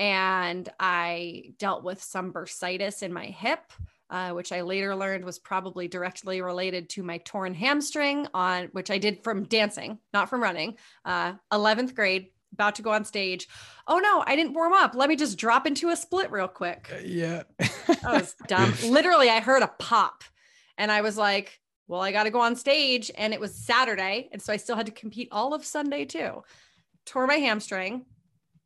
and I dealt with some bursitis in my hip. Uh, which I later learned was probably directly related to my torn hamstring on which I did from dancing, not from running. Uh, 11th grade, about to go on stage. Oh no, I didn't warm up. Let me just drop into a split real quick. Uh, yeah. [LAUGHS] that was dumb. [LAUGHS] Literally, I heard a pop and I was like, well, I got to go on stage. And it was Saturday. And so I still had to compete all of Sunday too. Tore my hamstring,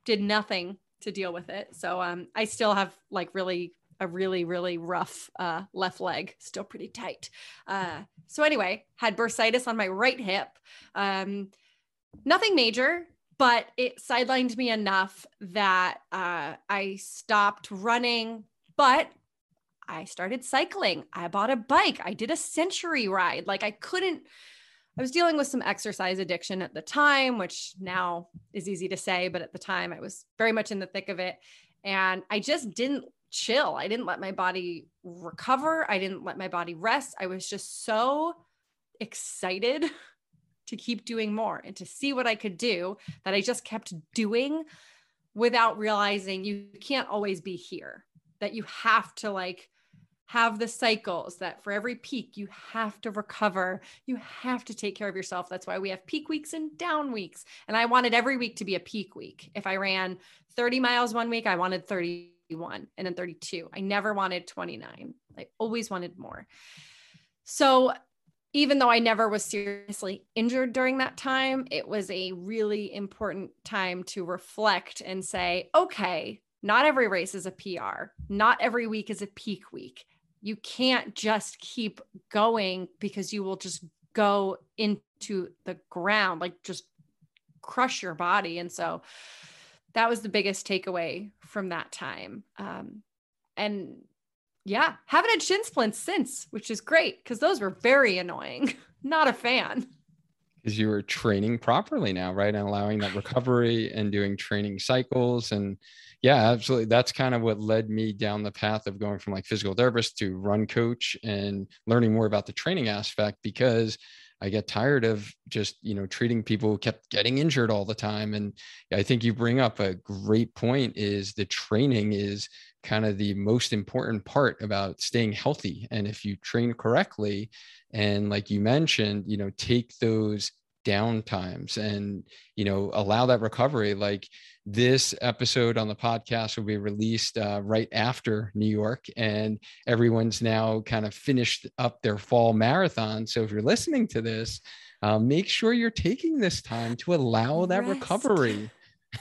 did nothing to deal with it. So um, I still have like really a really really rough uh, left leg, still pretty tight. Uh, so anyway, had bursitis on my right hip. Um, nothing major, but it sidelined me enough that uh, I stopped running. But I started cycling. I bought a bike. I did a century ride. Like I couldn't I was dealing with some exercise addiction at the time, which now is easy to say, but at the time I was very much in the thick of it. And I just didn't chill. I didn't let my body recover. I didn't let my body rest. I was just so excited [LAUGHS] to keep doing more and to see what I could do that I just kept doing without realizing you can't always be here, that you have to like have the cycles that for every peak you have to recover you have to take care of yourself. That's why we have peak weeks and down weeks. And i wanted every week to be a peak week. If i ran 30 miles one week i wanted 31 and then 32 i never wanted 29 i always wanted more. So even though I never was seriously injured during that time, it was a really important time to reflect and say, okay, not every race is a PR. Not every week is a peak week you can't just keep going because you will just go into the ground, like just crush your body. And so that was the biggest takeaway from that time. Um, and yeah, haven't had shin splints since, which is great because those were very annoying. [LAUGHS] Not a fan. Because you were training properly now, right? And allowing that recovery and doing training cycles and yeah, absolutely. That's kind of what led me down the path of going from like physical therapist to run coach and learning more about the training aspect because I get tired of just, you know, treating people who kept getting injured all the time. And I think you bring up a great point is the training is kind of the most important part about staying healthy. And if you train correctly, and like you mentioned, you know, take those down times and you know allow that recovery. Like this episode on the podcast will be released uh, right after new york and everyone's now kind of finished up their fall marathon. So if you're listening to this uh, make sure you're taking this time to allow that Rest. recovery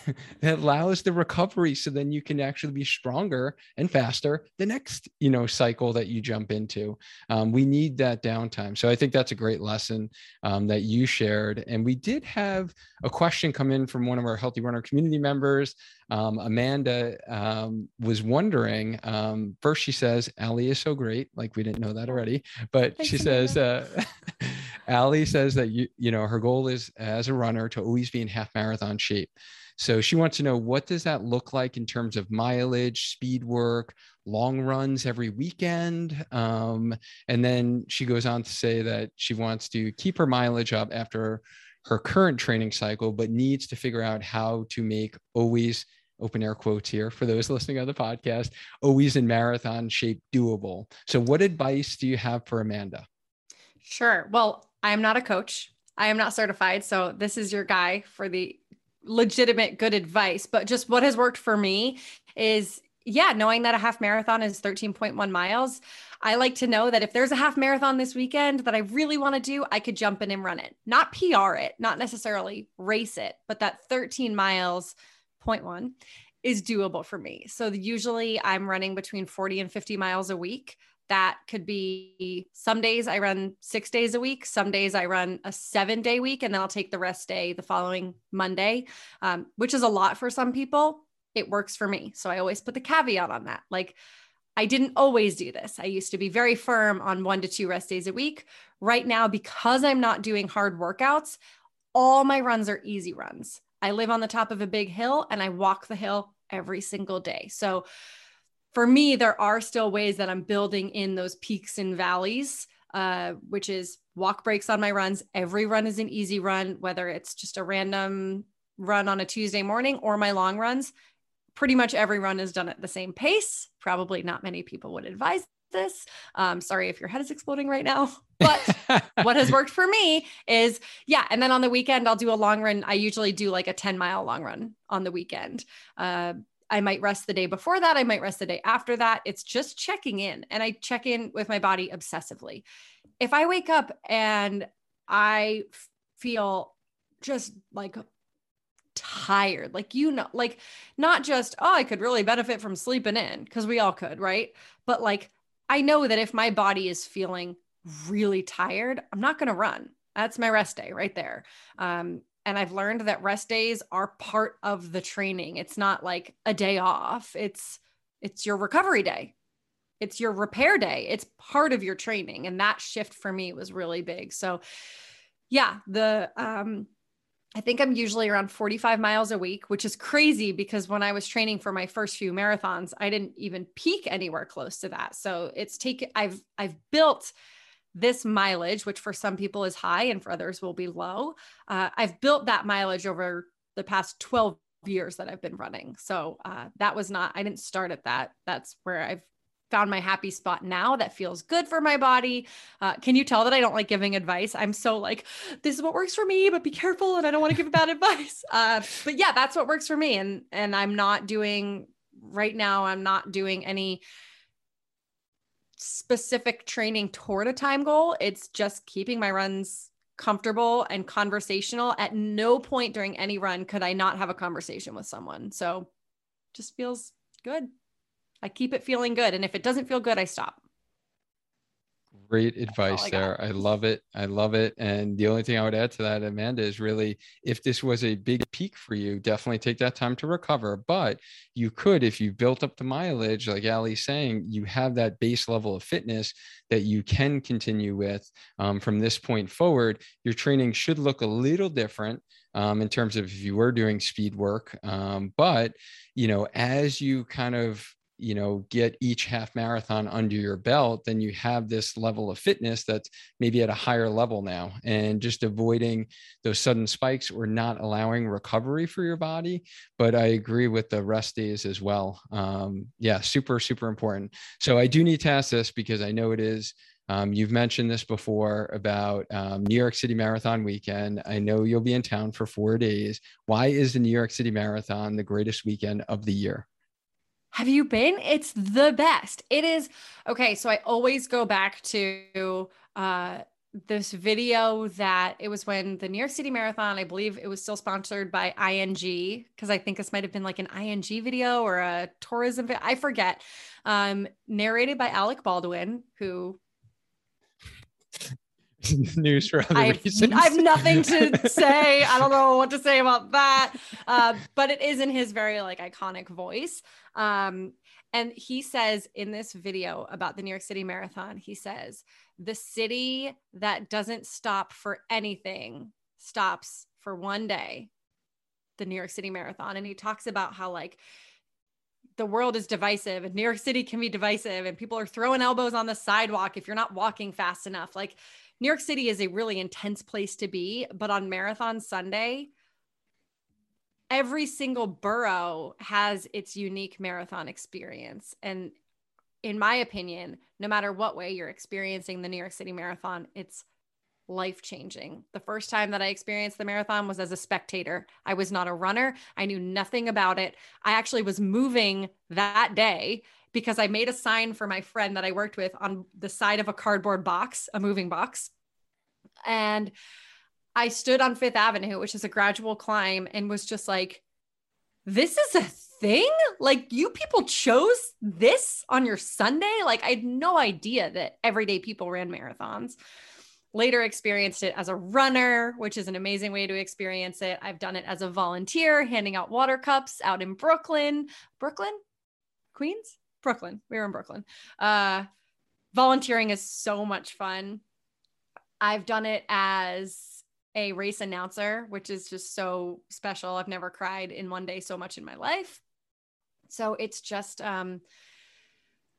[LAUGHS] that allows the recovery so then you can actually be stronger and faster the next you know cycle that you jump into. Um, we need that downtime. So i think that's a great lesson um, that you shared. And we did have a question come in from one of our healthy runner community members. Um, amanda um, was wondering um, first she says ali is so great. Like we didn't know that already. But Thanks, she says uh, [LAUGHS] ali says that you you know her goal is as a runner to always be in half marathon shape so she wants to know what does that look like in terms of mileage, speed work, long runs every weekend. Um, and then she goes on to say that she wants to keep her mileage up after her current training cycle, but needs to figure out how to make always open air quotes here for those [LAUGHS] listening on the podcast, always in marathon shape doable. So, what advice do you have for Amanda? Sure. Well, I am not a coach. I am not certified. So, this is your guy for the legitimate good advice, but just what has worked for me is yeah, knowing that a half marathon is 13.1 miles. I like to know that if there's a half marathon this weekend that I really want to do, I could jump in and run it. Not PR it, not necessarily race it, but that 13 miles, 0.1 is doable for me. So usually I'm running between 40 and 50 miles a week that could be some days I run six days a week, some days I run a seven day week, and then I'll take the rest day the following Monday, um, which is a lot for some people. It works for me. So I always put the caveat on that. Like, I didn't always do this. I used to be very firm on one to two rest days a week. Right now, because I'm not doing hard workouts, all my runs are easy runs. I live on the top of a big hill and I walk the hill every single day. So, for me, there are still ways that I'm building in those peaks and valleys, uh, which is walk breaks on my runs. Every run is an easy run, whether it's just a random run on a Tuesday morning or my long runs. Pretty much every run is done at the same pace. Probably not many people would advise this. Um, sorry if your head is exploding right now. [LAUGHS] But what has worked for me is, yeah. And then on the weekend, I'll do a long run. I usually do like a 10 mile long run on the weekend. Uh, I might rest the day before that. I might rest the day after that. It's just checking in. And I check in with my body obsessively. If I wake up and I feel just like tired, like, you know, like not just, oh, I could really benefit from sleeping in because we all could, right? But like, I know that if my body is feeling really tired, I'm not going to run. That's my rest day right there. Um, and I've learned that rest days are part of the training. It's not like a day off. It's it's your recovery day. It's your repair day. It's part of your training and that shift for me was really big. So yeah, the um I think I'm usually around 45 miles a week, which is crazy because when I was training for my first few marathons, I didn't even peak anywhere close to that. So it's taken I've I've built this mileage, which for some people is high and for others will be low. Uh, I've built that mileage over the past 12 years that I've been running. So uh, that was not, I didn't start at that. That's where I've found my happy spot now that feels good for my body. Uh, can you tell that I don't like giving advice? I'm so like, this is what works for me, but be careful. And I don't want to give bad [LAUGHS] advice. Uh, but yeah, that's what works for me. And, and I'm not doing right now, I'm not doing any specific training toward a time goal. It's just keeping my runs comfortable and conversational. At no point during any run could I not have a conversation with someone. So just feels good. I keep it feeling good. And if it doesn't feel good, I stop. Great advice I there. I love it. I love it. And the only thing I would add to that, Amanda, is really if this was a big peak for you, definitely take that time to recover. But you could, if you built up the mileage, like Ali's saying, you have that base level of fitness that you can continue with um, from this point forward. Your training should look a little different. Um, in terms of if you were doing speed work. Um, but, you know, as you kind of you know get each half marathon under your belt then you have this level of fitness that's maybe at a higher level now and just avoiding those sudden spikes or not allowing recovery for your body but i agree with the rest days as well um, yeah super super important so i do need to ask this because i know it is um, you've mentioned this before about um, New York City Marathon weekend. I know you'll be in town for four days. Why is the New York City Marathon the greatest weekend of the year? Have you been? It's the best. It is. Okay. So I always go back to uh, this video that it was when the New York City Marathon, I believe it was still sponsored by ING, because I think this might have been like an ING video or a tourism. I forget. Um, narrated by Alec Baldwin, who [LAUGHS] news for other I've, reasons. I have nothing to [LAUGHS] say. I don't know what to say about that. Uh, but it is in his very like iconic voice. Um, and he says in this video about the New York City Marathon, he says, the city that doesn't stop for anything stops for one day, the New York City Marathon. And he talks about how, like, the world is divisive and New York City can be divisive and people are throwing elbows on the sidewalk if you're not walking fast enough. Like, New York City is a really intense place to be, but on Marathon Sunday, every single borough has its unique marathon experience. And in my opinion, no matter what way you're experiencing the New York City Marathon, it's life changing. The first time that I experienced the marathon was as a spectator. I was not a runner, I knew nothing about it. I actually was moving that day because I made a sign for my friend that I worked with on the side of a cardboard box, a moving box. And I stood on Fifth Avenue, which is a gradual climb, and was just like, this is a thing? Like, you people chose this on your Sunday? Like, I had no idea that everyday people ran marathons. Later, experienced it as a runner, which is an amazing way to experience it. I've done it as a volunteer, handing out water cups out in Brooklyn. Brooklyn? Queens? Brooklyn. We were in Brooklyn. Uh, volunteering is so much fun. I've done it as a race announcer, which is just so special. I've never cried in one day so much in my life. So it's just um,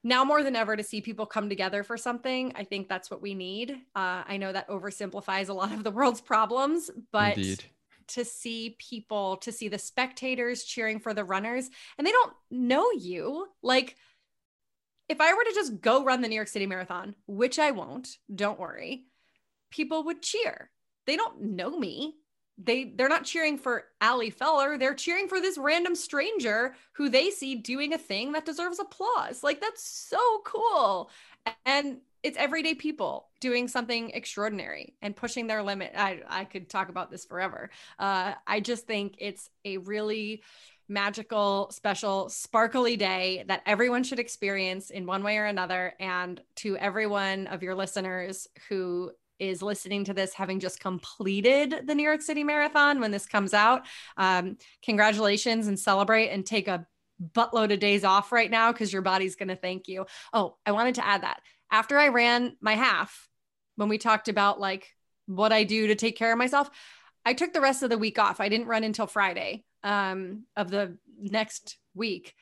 now more than ever to see people come together for something. I think that's what we need. Uh, I know that oversimplifies a lot of the world's problems, but Indeed. to see people, to see the spectators cheering for the runners, and they don't know you. Like, if I were to just go run the New York City Marathon, which I won't, don't worry, people would cheer they don't know me. They they're not cheering for Ali Feller. They're cheering for this random stranger who they see doing a thing that deserves applause. Like that's so cool. And it's everyday people doing something extraordinary and pushing their limit. I, I could talk about this forever. Uh, I just think it's a really magical, special, sparkly day that everyone should experience in one way or another. And to every one of your listeners who is listening to this having just completed the New York City Marathon when this comes out, um, congratulations and celebrate and take a buttload of days off right now because your body's going to thank you. Oh, I wanted to add that after I ran my half, when we talked about like what I do to take care of myself, I took the rest of the week off. I didn't run until Friday um, of the next week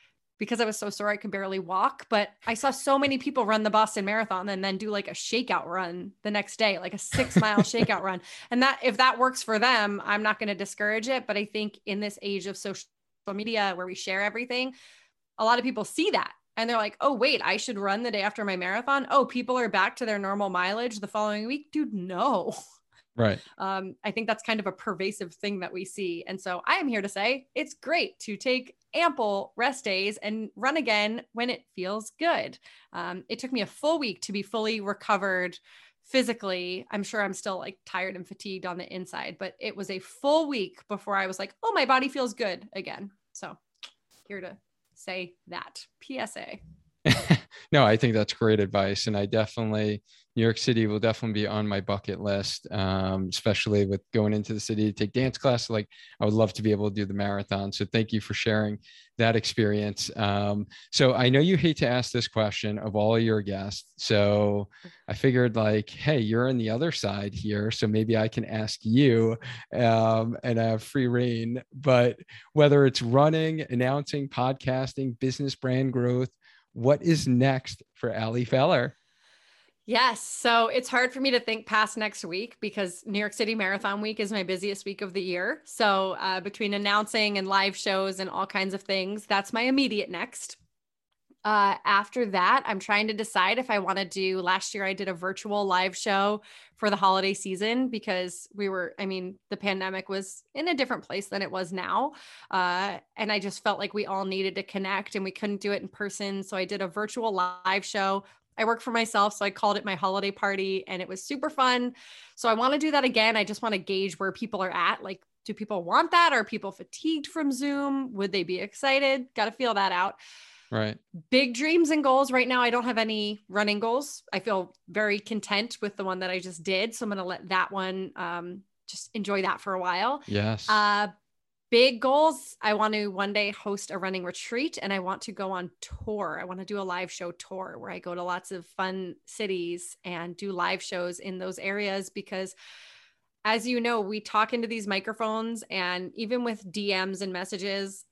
because I was so sore I could barely walk. But I saw so many people run the Boston Marathon and then do like a shakeout run the next day, like a six [LAUGHS] mile shakeout run. And that if that works for them, I'm not going to discourage it. But I think in this age of social media where we share everything, a lot of people see that and they're like, oh, wait, I should run the day after my marathon. Oh, people are back to their normal mileage the following week. Dude, no. [LAUGHS] Right. Um, I think that's kind of a pervasive thing that we see. And so I am here to say it's great to take ample rest days and run again when it feels good. Um, it took me a full week to be fully recovered physically. I'm sure I'm still like tired and fatigued on the inside, but it was a full week before I was like, oh, my body feels good again. So here to say that. PSA. [LAUGHS] no, I think that's great advice. And I definitely, New York City will definitely be on my bucket list, um, especially with going into the city to take dance class. Like, I would love to be able to do the marathon. So, thank you for sharing that experience. Um, so, I know you hate to ask this question of all your guests. So, I figured, like, hey, you're on the other side here. So, maybe I can ask you um, and I have free reign. But whether it's running, announcing, podcasting, business brand growth, what is next for Ali Feller? Yes. So it's hard for me to think past next week because New York City Marathon Week is my busiest week of the year. So uh, between announcing and live shows and all kinds of things, that's my immediate next. Uh, after that, I'm trying to decide if I want to do. Last year, I did a virtual live show for the holiday season because we were, I mean, the pandemic was in a different place than it was now. Uh, and I just felt like we all needed to connect and we couldn't do it in person. So I did a virtual live show. I work for myself, so I called it my holiday party and it was super fun. So I want to do that again. I just want to gauge where people are at. Like, do people want that? Are people fatigued from Zoom? Would they be excited? Got to feel that out. Right. Big dreams and goals. Right now, I don't have any running goals. I feel very content with the one that I just did. So I'm going to let that one um, just enjoy that for a while. Yes. Uh, big goals. I want to one day host a running retreat and I want to go on tour. I want to do a live show tour where I go to lots of fun cities and do live shows in those areas because as you know, we talk into these microphones and even with DMs and messages,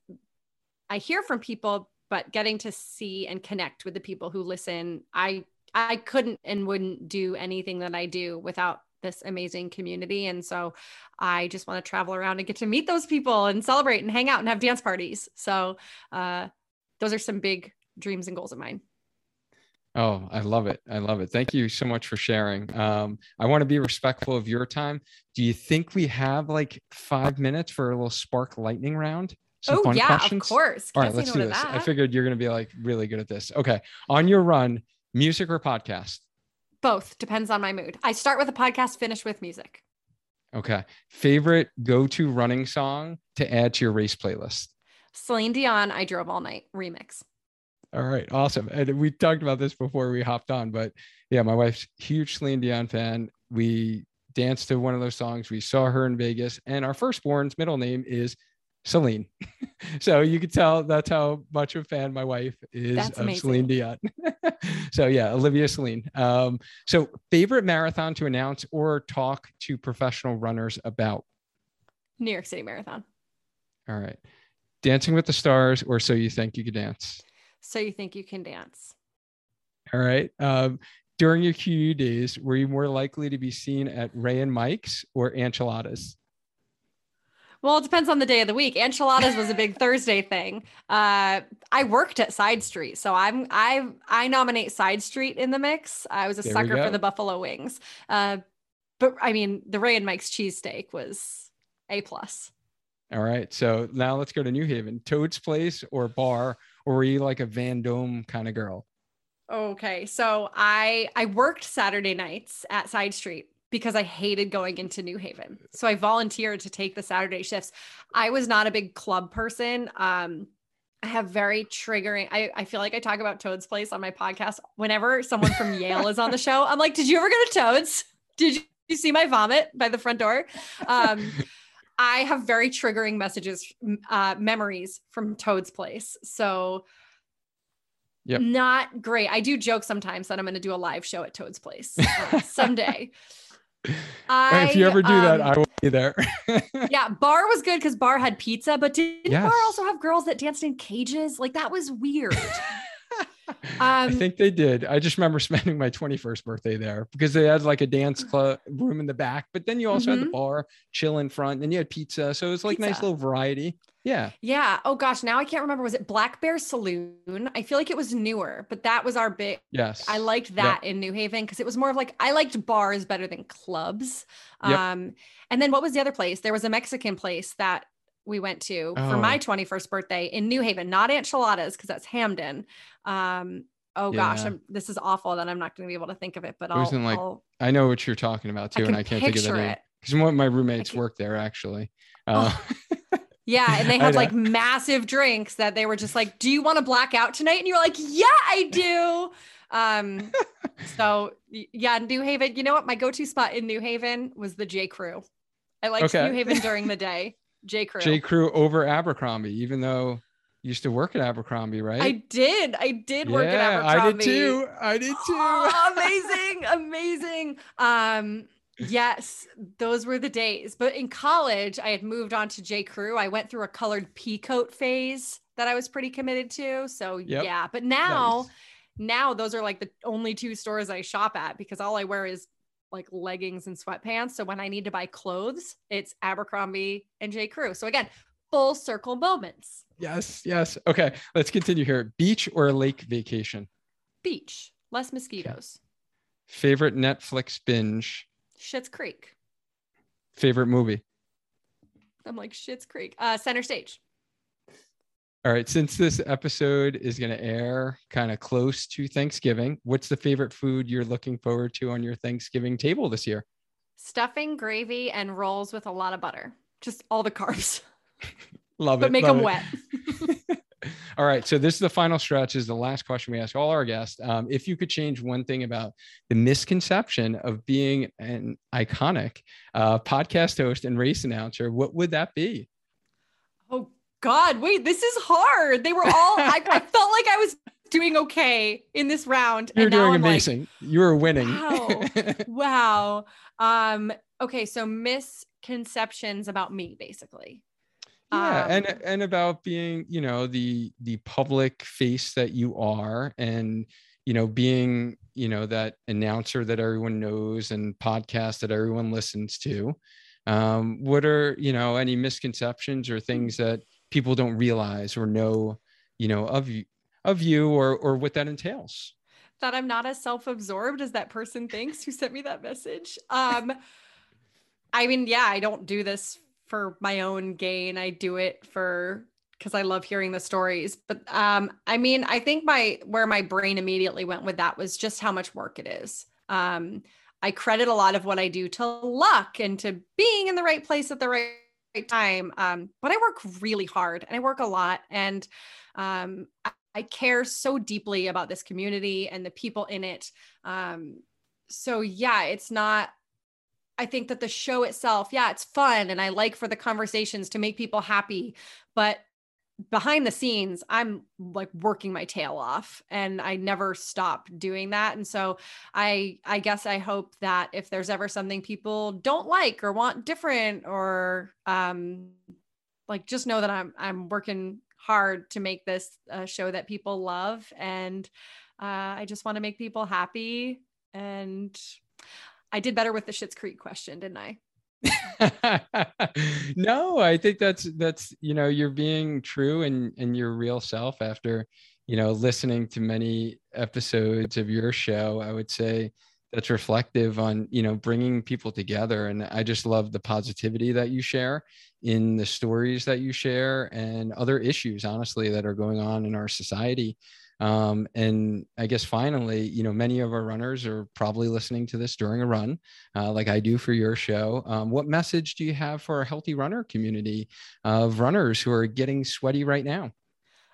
I hear from people but getting to see and connect with the people who listen i i couldn't and wouldn't do anything that i do without this amazing community and so i just want to travel around and get to meet those people and celebrate and hang out and have dance parties so uh, those are some big dreams and goals of mine Oh, I love it. I love it. Thank you so much for sharing. Um, I want to be respectful of your time. Do you think we have like five minutes for a little spark lightning round? Some oh yeah, questions? of course. All right, let's do this. That. I figured you're going to be like really good at this. Okay, on your run, music or podcast? Both depends on my mood. I start with a podcast, finish with music. Okay, favorite go-to running song to add to your race playlist? Celine Dion, "I Drove All Night" remix. All right, awesome. And we talked about this before we hopped on, but yeah, my wife's huge Celine Dion fan. We danced to one of those songs. We saw her in Vegas, and our firstborn's middle name is Celine. [LAUGHS] so you could tell that's how much of a fan my wife is that's of amazing. Celine Dion. [LAUGHS] so yeah, Olivia Celine. Um, so favorite marathon to announce or talk to professional runners about? New York City Marathon. All right. Dancing with the Stars or So You Think You Can Dance? So You Think You Can Dance. All right. Um, during your QU days, were you more likely to be seen at Ray and Mike's or Enchiladas? Well, it depends on the day of the week. Enchiladas was a big Thursday thing. Uh, I worked at Side Street, so I'm I I nominate Side Street in the mix. I was a there sucker for the buffalo wings. Uh, but I mean, the Ray and Mike's cheesesteak was a plus. All right, so now let's go to New Haven. Toad's Place or bar, or were you like a Van Dome kind of girl? Okay, so I I worked Saturday nights at Side Street because I hated going into New Haven. So I volunteered to take the Saturday shifts. I was not a big club person. Um, I have very triggering. I, I feel like I talk about Toad's Place on my podcast. Whenever someone from Yale is on the show, I'm like, Did you ever go to Toad's? Did you see my vomit by the front door? Um, [LAUGHS] I have very triggering messages, uh, memories from Toad's Place. So, yep. not great. I do joke sometimes that I'm going to do a live show at Toad's Place uh, [LAUGHS] someday. I, if you ever do um, that, I will be there. [LAUGHS] yeah, bar was good because bar had pizza, but didn't yes. bar also have girls that danced in cages? Like that was weird. [LAUGHS] um, I think they did. I just remember [LAUGHS] spending my 21st birthday there because they had like a dance club room in the back, but then you also mm-hmm. had the mm-hmm. bar, chill in front, and you had pizza. So it was like pizza. nice little variety. Yeah. Yeah. Oh gosh, now I can't remember. Was it Black Bear Saloon? I feel like it was newer, but that was our big. Yes. I liked that yep. in New Haven because it was more of like I liked bars better than clubs. Yep. Um, and then what was the other place? There was a Mexican place that we went to oh. for my 21st birthday in New Haven, not Enchiladas because that's Hamden. Um, oh yeah. gosh, I'm, this is awful that I'm not going to be able to think of it, but it I'll, like, I'll, I know what you're talking about too, I and I can't think of the name because one of my roommates worked there actually. Uh, oh. [LAUGHS] Yeah, and they [LAUGHS] had like massive drinks that they were just like, "Do you want to black out tonight?" And you're like, "Yeah, I do." Um, [LAUGHS] so yeah, New Haven. You know what? My go-to spot in New Haven was the J. Crew. I liked okay. New Haven during the day. J. Crew. J. Crew over Abercrombie, even though you used to work at Abercrombie, right? I did. I did yeah, work at Abercrombie. I did too. I did too. Oh, [LAUGHS] amazing, amazing. Um, yes, those were the days. But in college, I had moved on to J. Crew. I went through a colored pea coat phase that I was pretty committed to. So yep. yeah, but now, nice. now those are like the only two stores I shop at because all I wear is like leggings and sweatpants. So when I need to buy clothes, it's Abercrombie and J. Crew. So again, full circle moments. Yes, yes. Okay, let's continue here. Beach or lake vacation? Beach, less mosquitoes. Favorite Netflix binge? Schitt's Creek. Favorite movie? I'm like Schitt's Creek. Uh, center stage. All right. Since this episode is going to air kind of close to Thanksgiving, what's the favorite food you're looking forward to on your Thanksgiving table this year? Stuffing, gravy, and rolls with a lot of butter. Just all the carbs. [LAUGHS] love but it. But make them it. wet. [LAUGHS] all right. So this is the final stretch. Is the last question we ask all our guests. Um, if you could change one thing about the misconception of being an iconic uh, podcast host and race announcer, what would that be? God, wait, this is hard. They were all, I, I [LAUGHS] felt like I was doing okay in this round. You're doing I'm amazing. Like, you were winning. Wow. [LAUGHS] wow. Um, okay, so misconceptions about me, basically. Yeah, um, and and about being, you know, the the public face that you are and you know, being, you know, that announcer that everyone knows and podcast that everyone listens to. Um, what are, you know, any misconceptions or things that people don't realize or know, you know, of you of you or or what that entails. That I'm not as self-absorbed as that person thinks who sent me that message. Um I mean, yeah, I don't do this for my own gain. I do it for because I love hearing the stories. But um, I mean, I think my where my brain immediately went with that was just how much work it is. Um, I credit a lot of what I do to luck and to being in the right place at the right time. Um, but I work really hard and I work a lot. And um, I, I, care so deeply about this community and the people in it. Um, so, yeah, it's not, I think that the show itself, yeah, it's fun. And I like for the conversations to make people happy. But behind the scenes i'm like working my tail off and i never stop doing that and so i i guess i hope that if there's ever something people don't like or want different or um like just know that i'm i'm working hard to make this a show that people love and uh, i just want to make people happy and i did better with the Schitt's Creek question didn't i [LAUGHS] no, I think that's that's you know you're being true and and your real self after you know listening to many episodes of your show. I would say that's reflective on you know bringing people together and i just love the positivity that you share in the stories that you share and other issues honestly that are going on in our society um, and I guess finally, you know, many of our runners are probably listening to this during a run, uh, like I do for your show. Um, what message do you have for a healthy runner community of runners who are getting sweaty right now?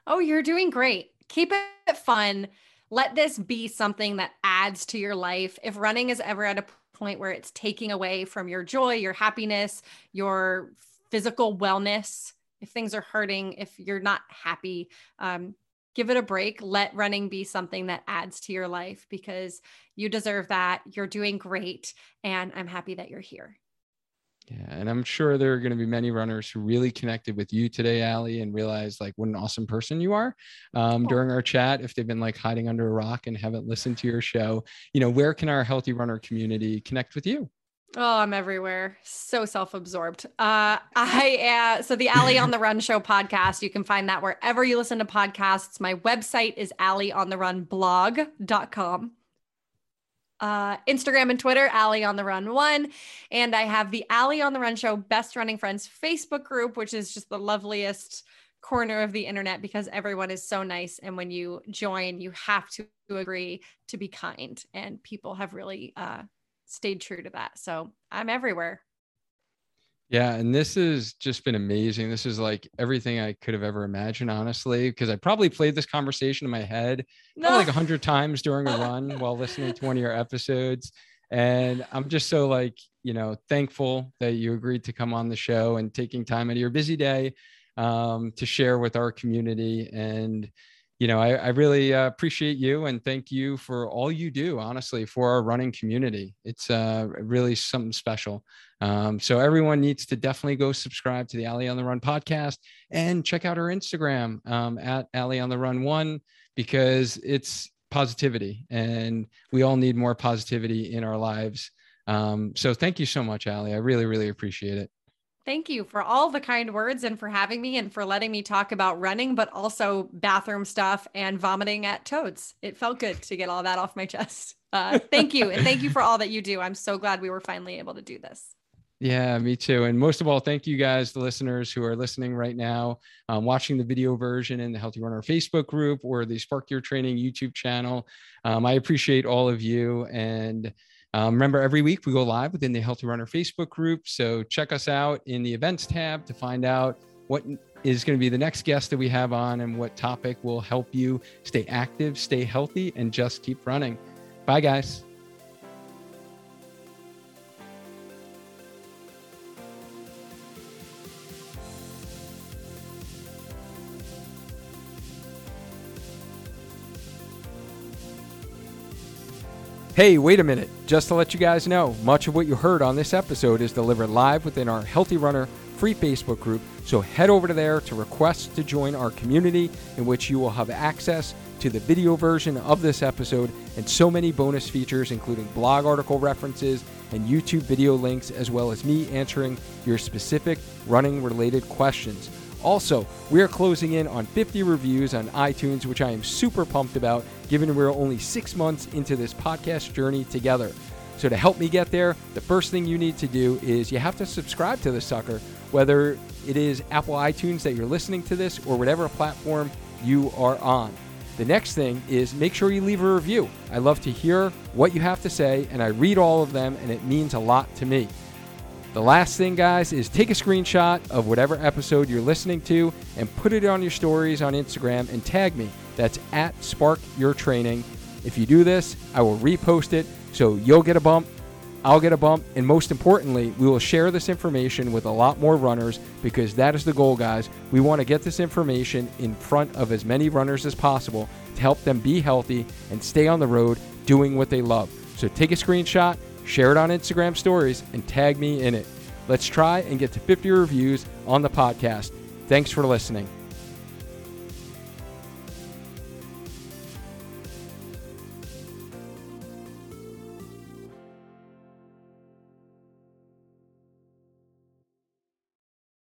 Oh, you're doing great. Keep it fun. Let this be something that adds to your life. If running is ever at a point where it's taking away from your joy, your happiness, your physical wellness, if things are hurting, if you're not happy, um, give it a break. Let running be something that adds to your life because you deserve that. You're doing great. And I'm happy that you're here. Yeah, and I'm sure there are going to be many runners who really connected with you today, Allie, and realized like what an awesome person you are. Um. During our chat, if they've been like hiding under a rock and haven't listened to your show, you know, where can our healthy runner community connect with you? Oh, I'm everywhere. So self-absorbed. Uh, I uh, so the Allie on the Run show podcast. You can find that wherever you listen to podcasts. My website is allieontheRunblog.com. Uh, Instagram and Twitter, Allie on the Run one, and I have the Allie on the Run show Best Running Friends Facebook group, which is just the loveliest corner of the internet because everyone is so nice, and when you join, you have to agree to be kind, and people have really uh, stayed true to that. So I'm everywhere. Yeah, and this has just been amazing. This is like everything I could have ever imagined, honestly, because I probably played this conversation in my head no. like a hundred times during a run [LAUGHS] while listening to one of your episodes. And I'm just so like, you know, thankful that you agreed to come on the show and taking time out of your busy day um, to share with our community. And you know, I, I really uh, appreciate you and thank you for all you do, honestly, for our running community. It's uh, really something special. Um, so everyone needs to definitely go subscribe to the Allie on the Run podcast and check out our Instagram um, at Allie on the Run One because it's positivity and we all need more positivity in our lives. Um, so thank you so much, Allie. I really, really appreciate it. Thank you for all the kind words and for having me and for letting me talk about running, but also bathroom stuff and vomiting at toads. It felt good to get all that off my chest. Uh, thank you. And thank you for all that you do. I'm so glad we were finally able to do this. Yeah, me too. And most of all, thank you guys, the listeners who are listening right now, um, watching the video version in the Healthy Runner Facebook group or the Spark Your Training YouTube channel. Um, I appreciate all of you. And um, remember, every week we go live within the Healthy Runner Facebook group. So check us out in the events tab to find out what is going to be the next guest that we have on and what topic will help you stay active, stay healthy, and just keep running. Bye, guys. Hey, wait a minute. Just to let you guys know, much of what you heard on this episode is delivered live within our Healthy Runner free Facebook group. So head over to there to request to join our community, in which you will have access to the video version of this episode and so many bonus features, including blog article references and YouTube video links, as well as me answering your specific running related questions. Also, we are closing in on 50 reviews on iTunes, which I am super pumped about, given we're only six months into this podcast journey together. So, to help me get there, the first thing you need to do is you have to subscribe to the sucker, whether it is Apple iTunes that you're listening to this or whatever platform you are on. The next thing is make sure you leave a review. I love to hear what you have to say, and I read all of them, and it means a lot to me. The last thing, guys, is take a screenshot of whatever episode you're listening to and put it on your stories on Instagram and tag me. That's at Spark Your Training. If you do this, I will repost it so you'll get a bump, I'll get a bump, and most importantly, we will share this information with a lot more runners because that is the goal, guys. We want to get this information in front of as many runners as possible to help them be healthy and stay on the road doing what they love. So take a screenshot share it on Instagram stories, and tag me in it. Let's try and get to 50 reviews on the podcast. Thanks for listening.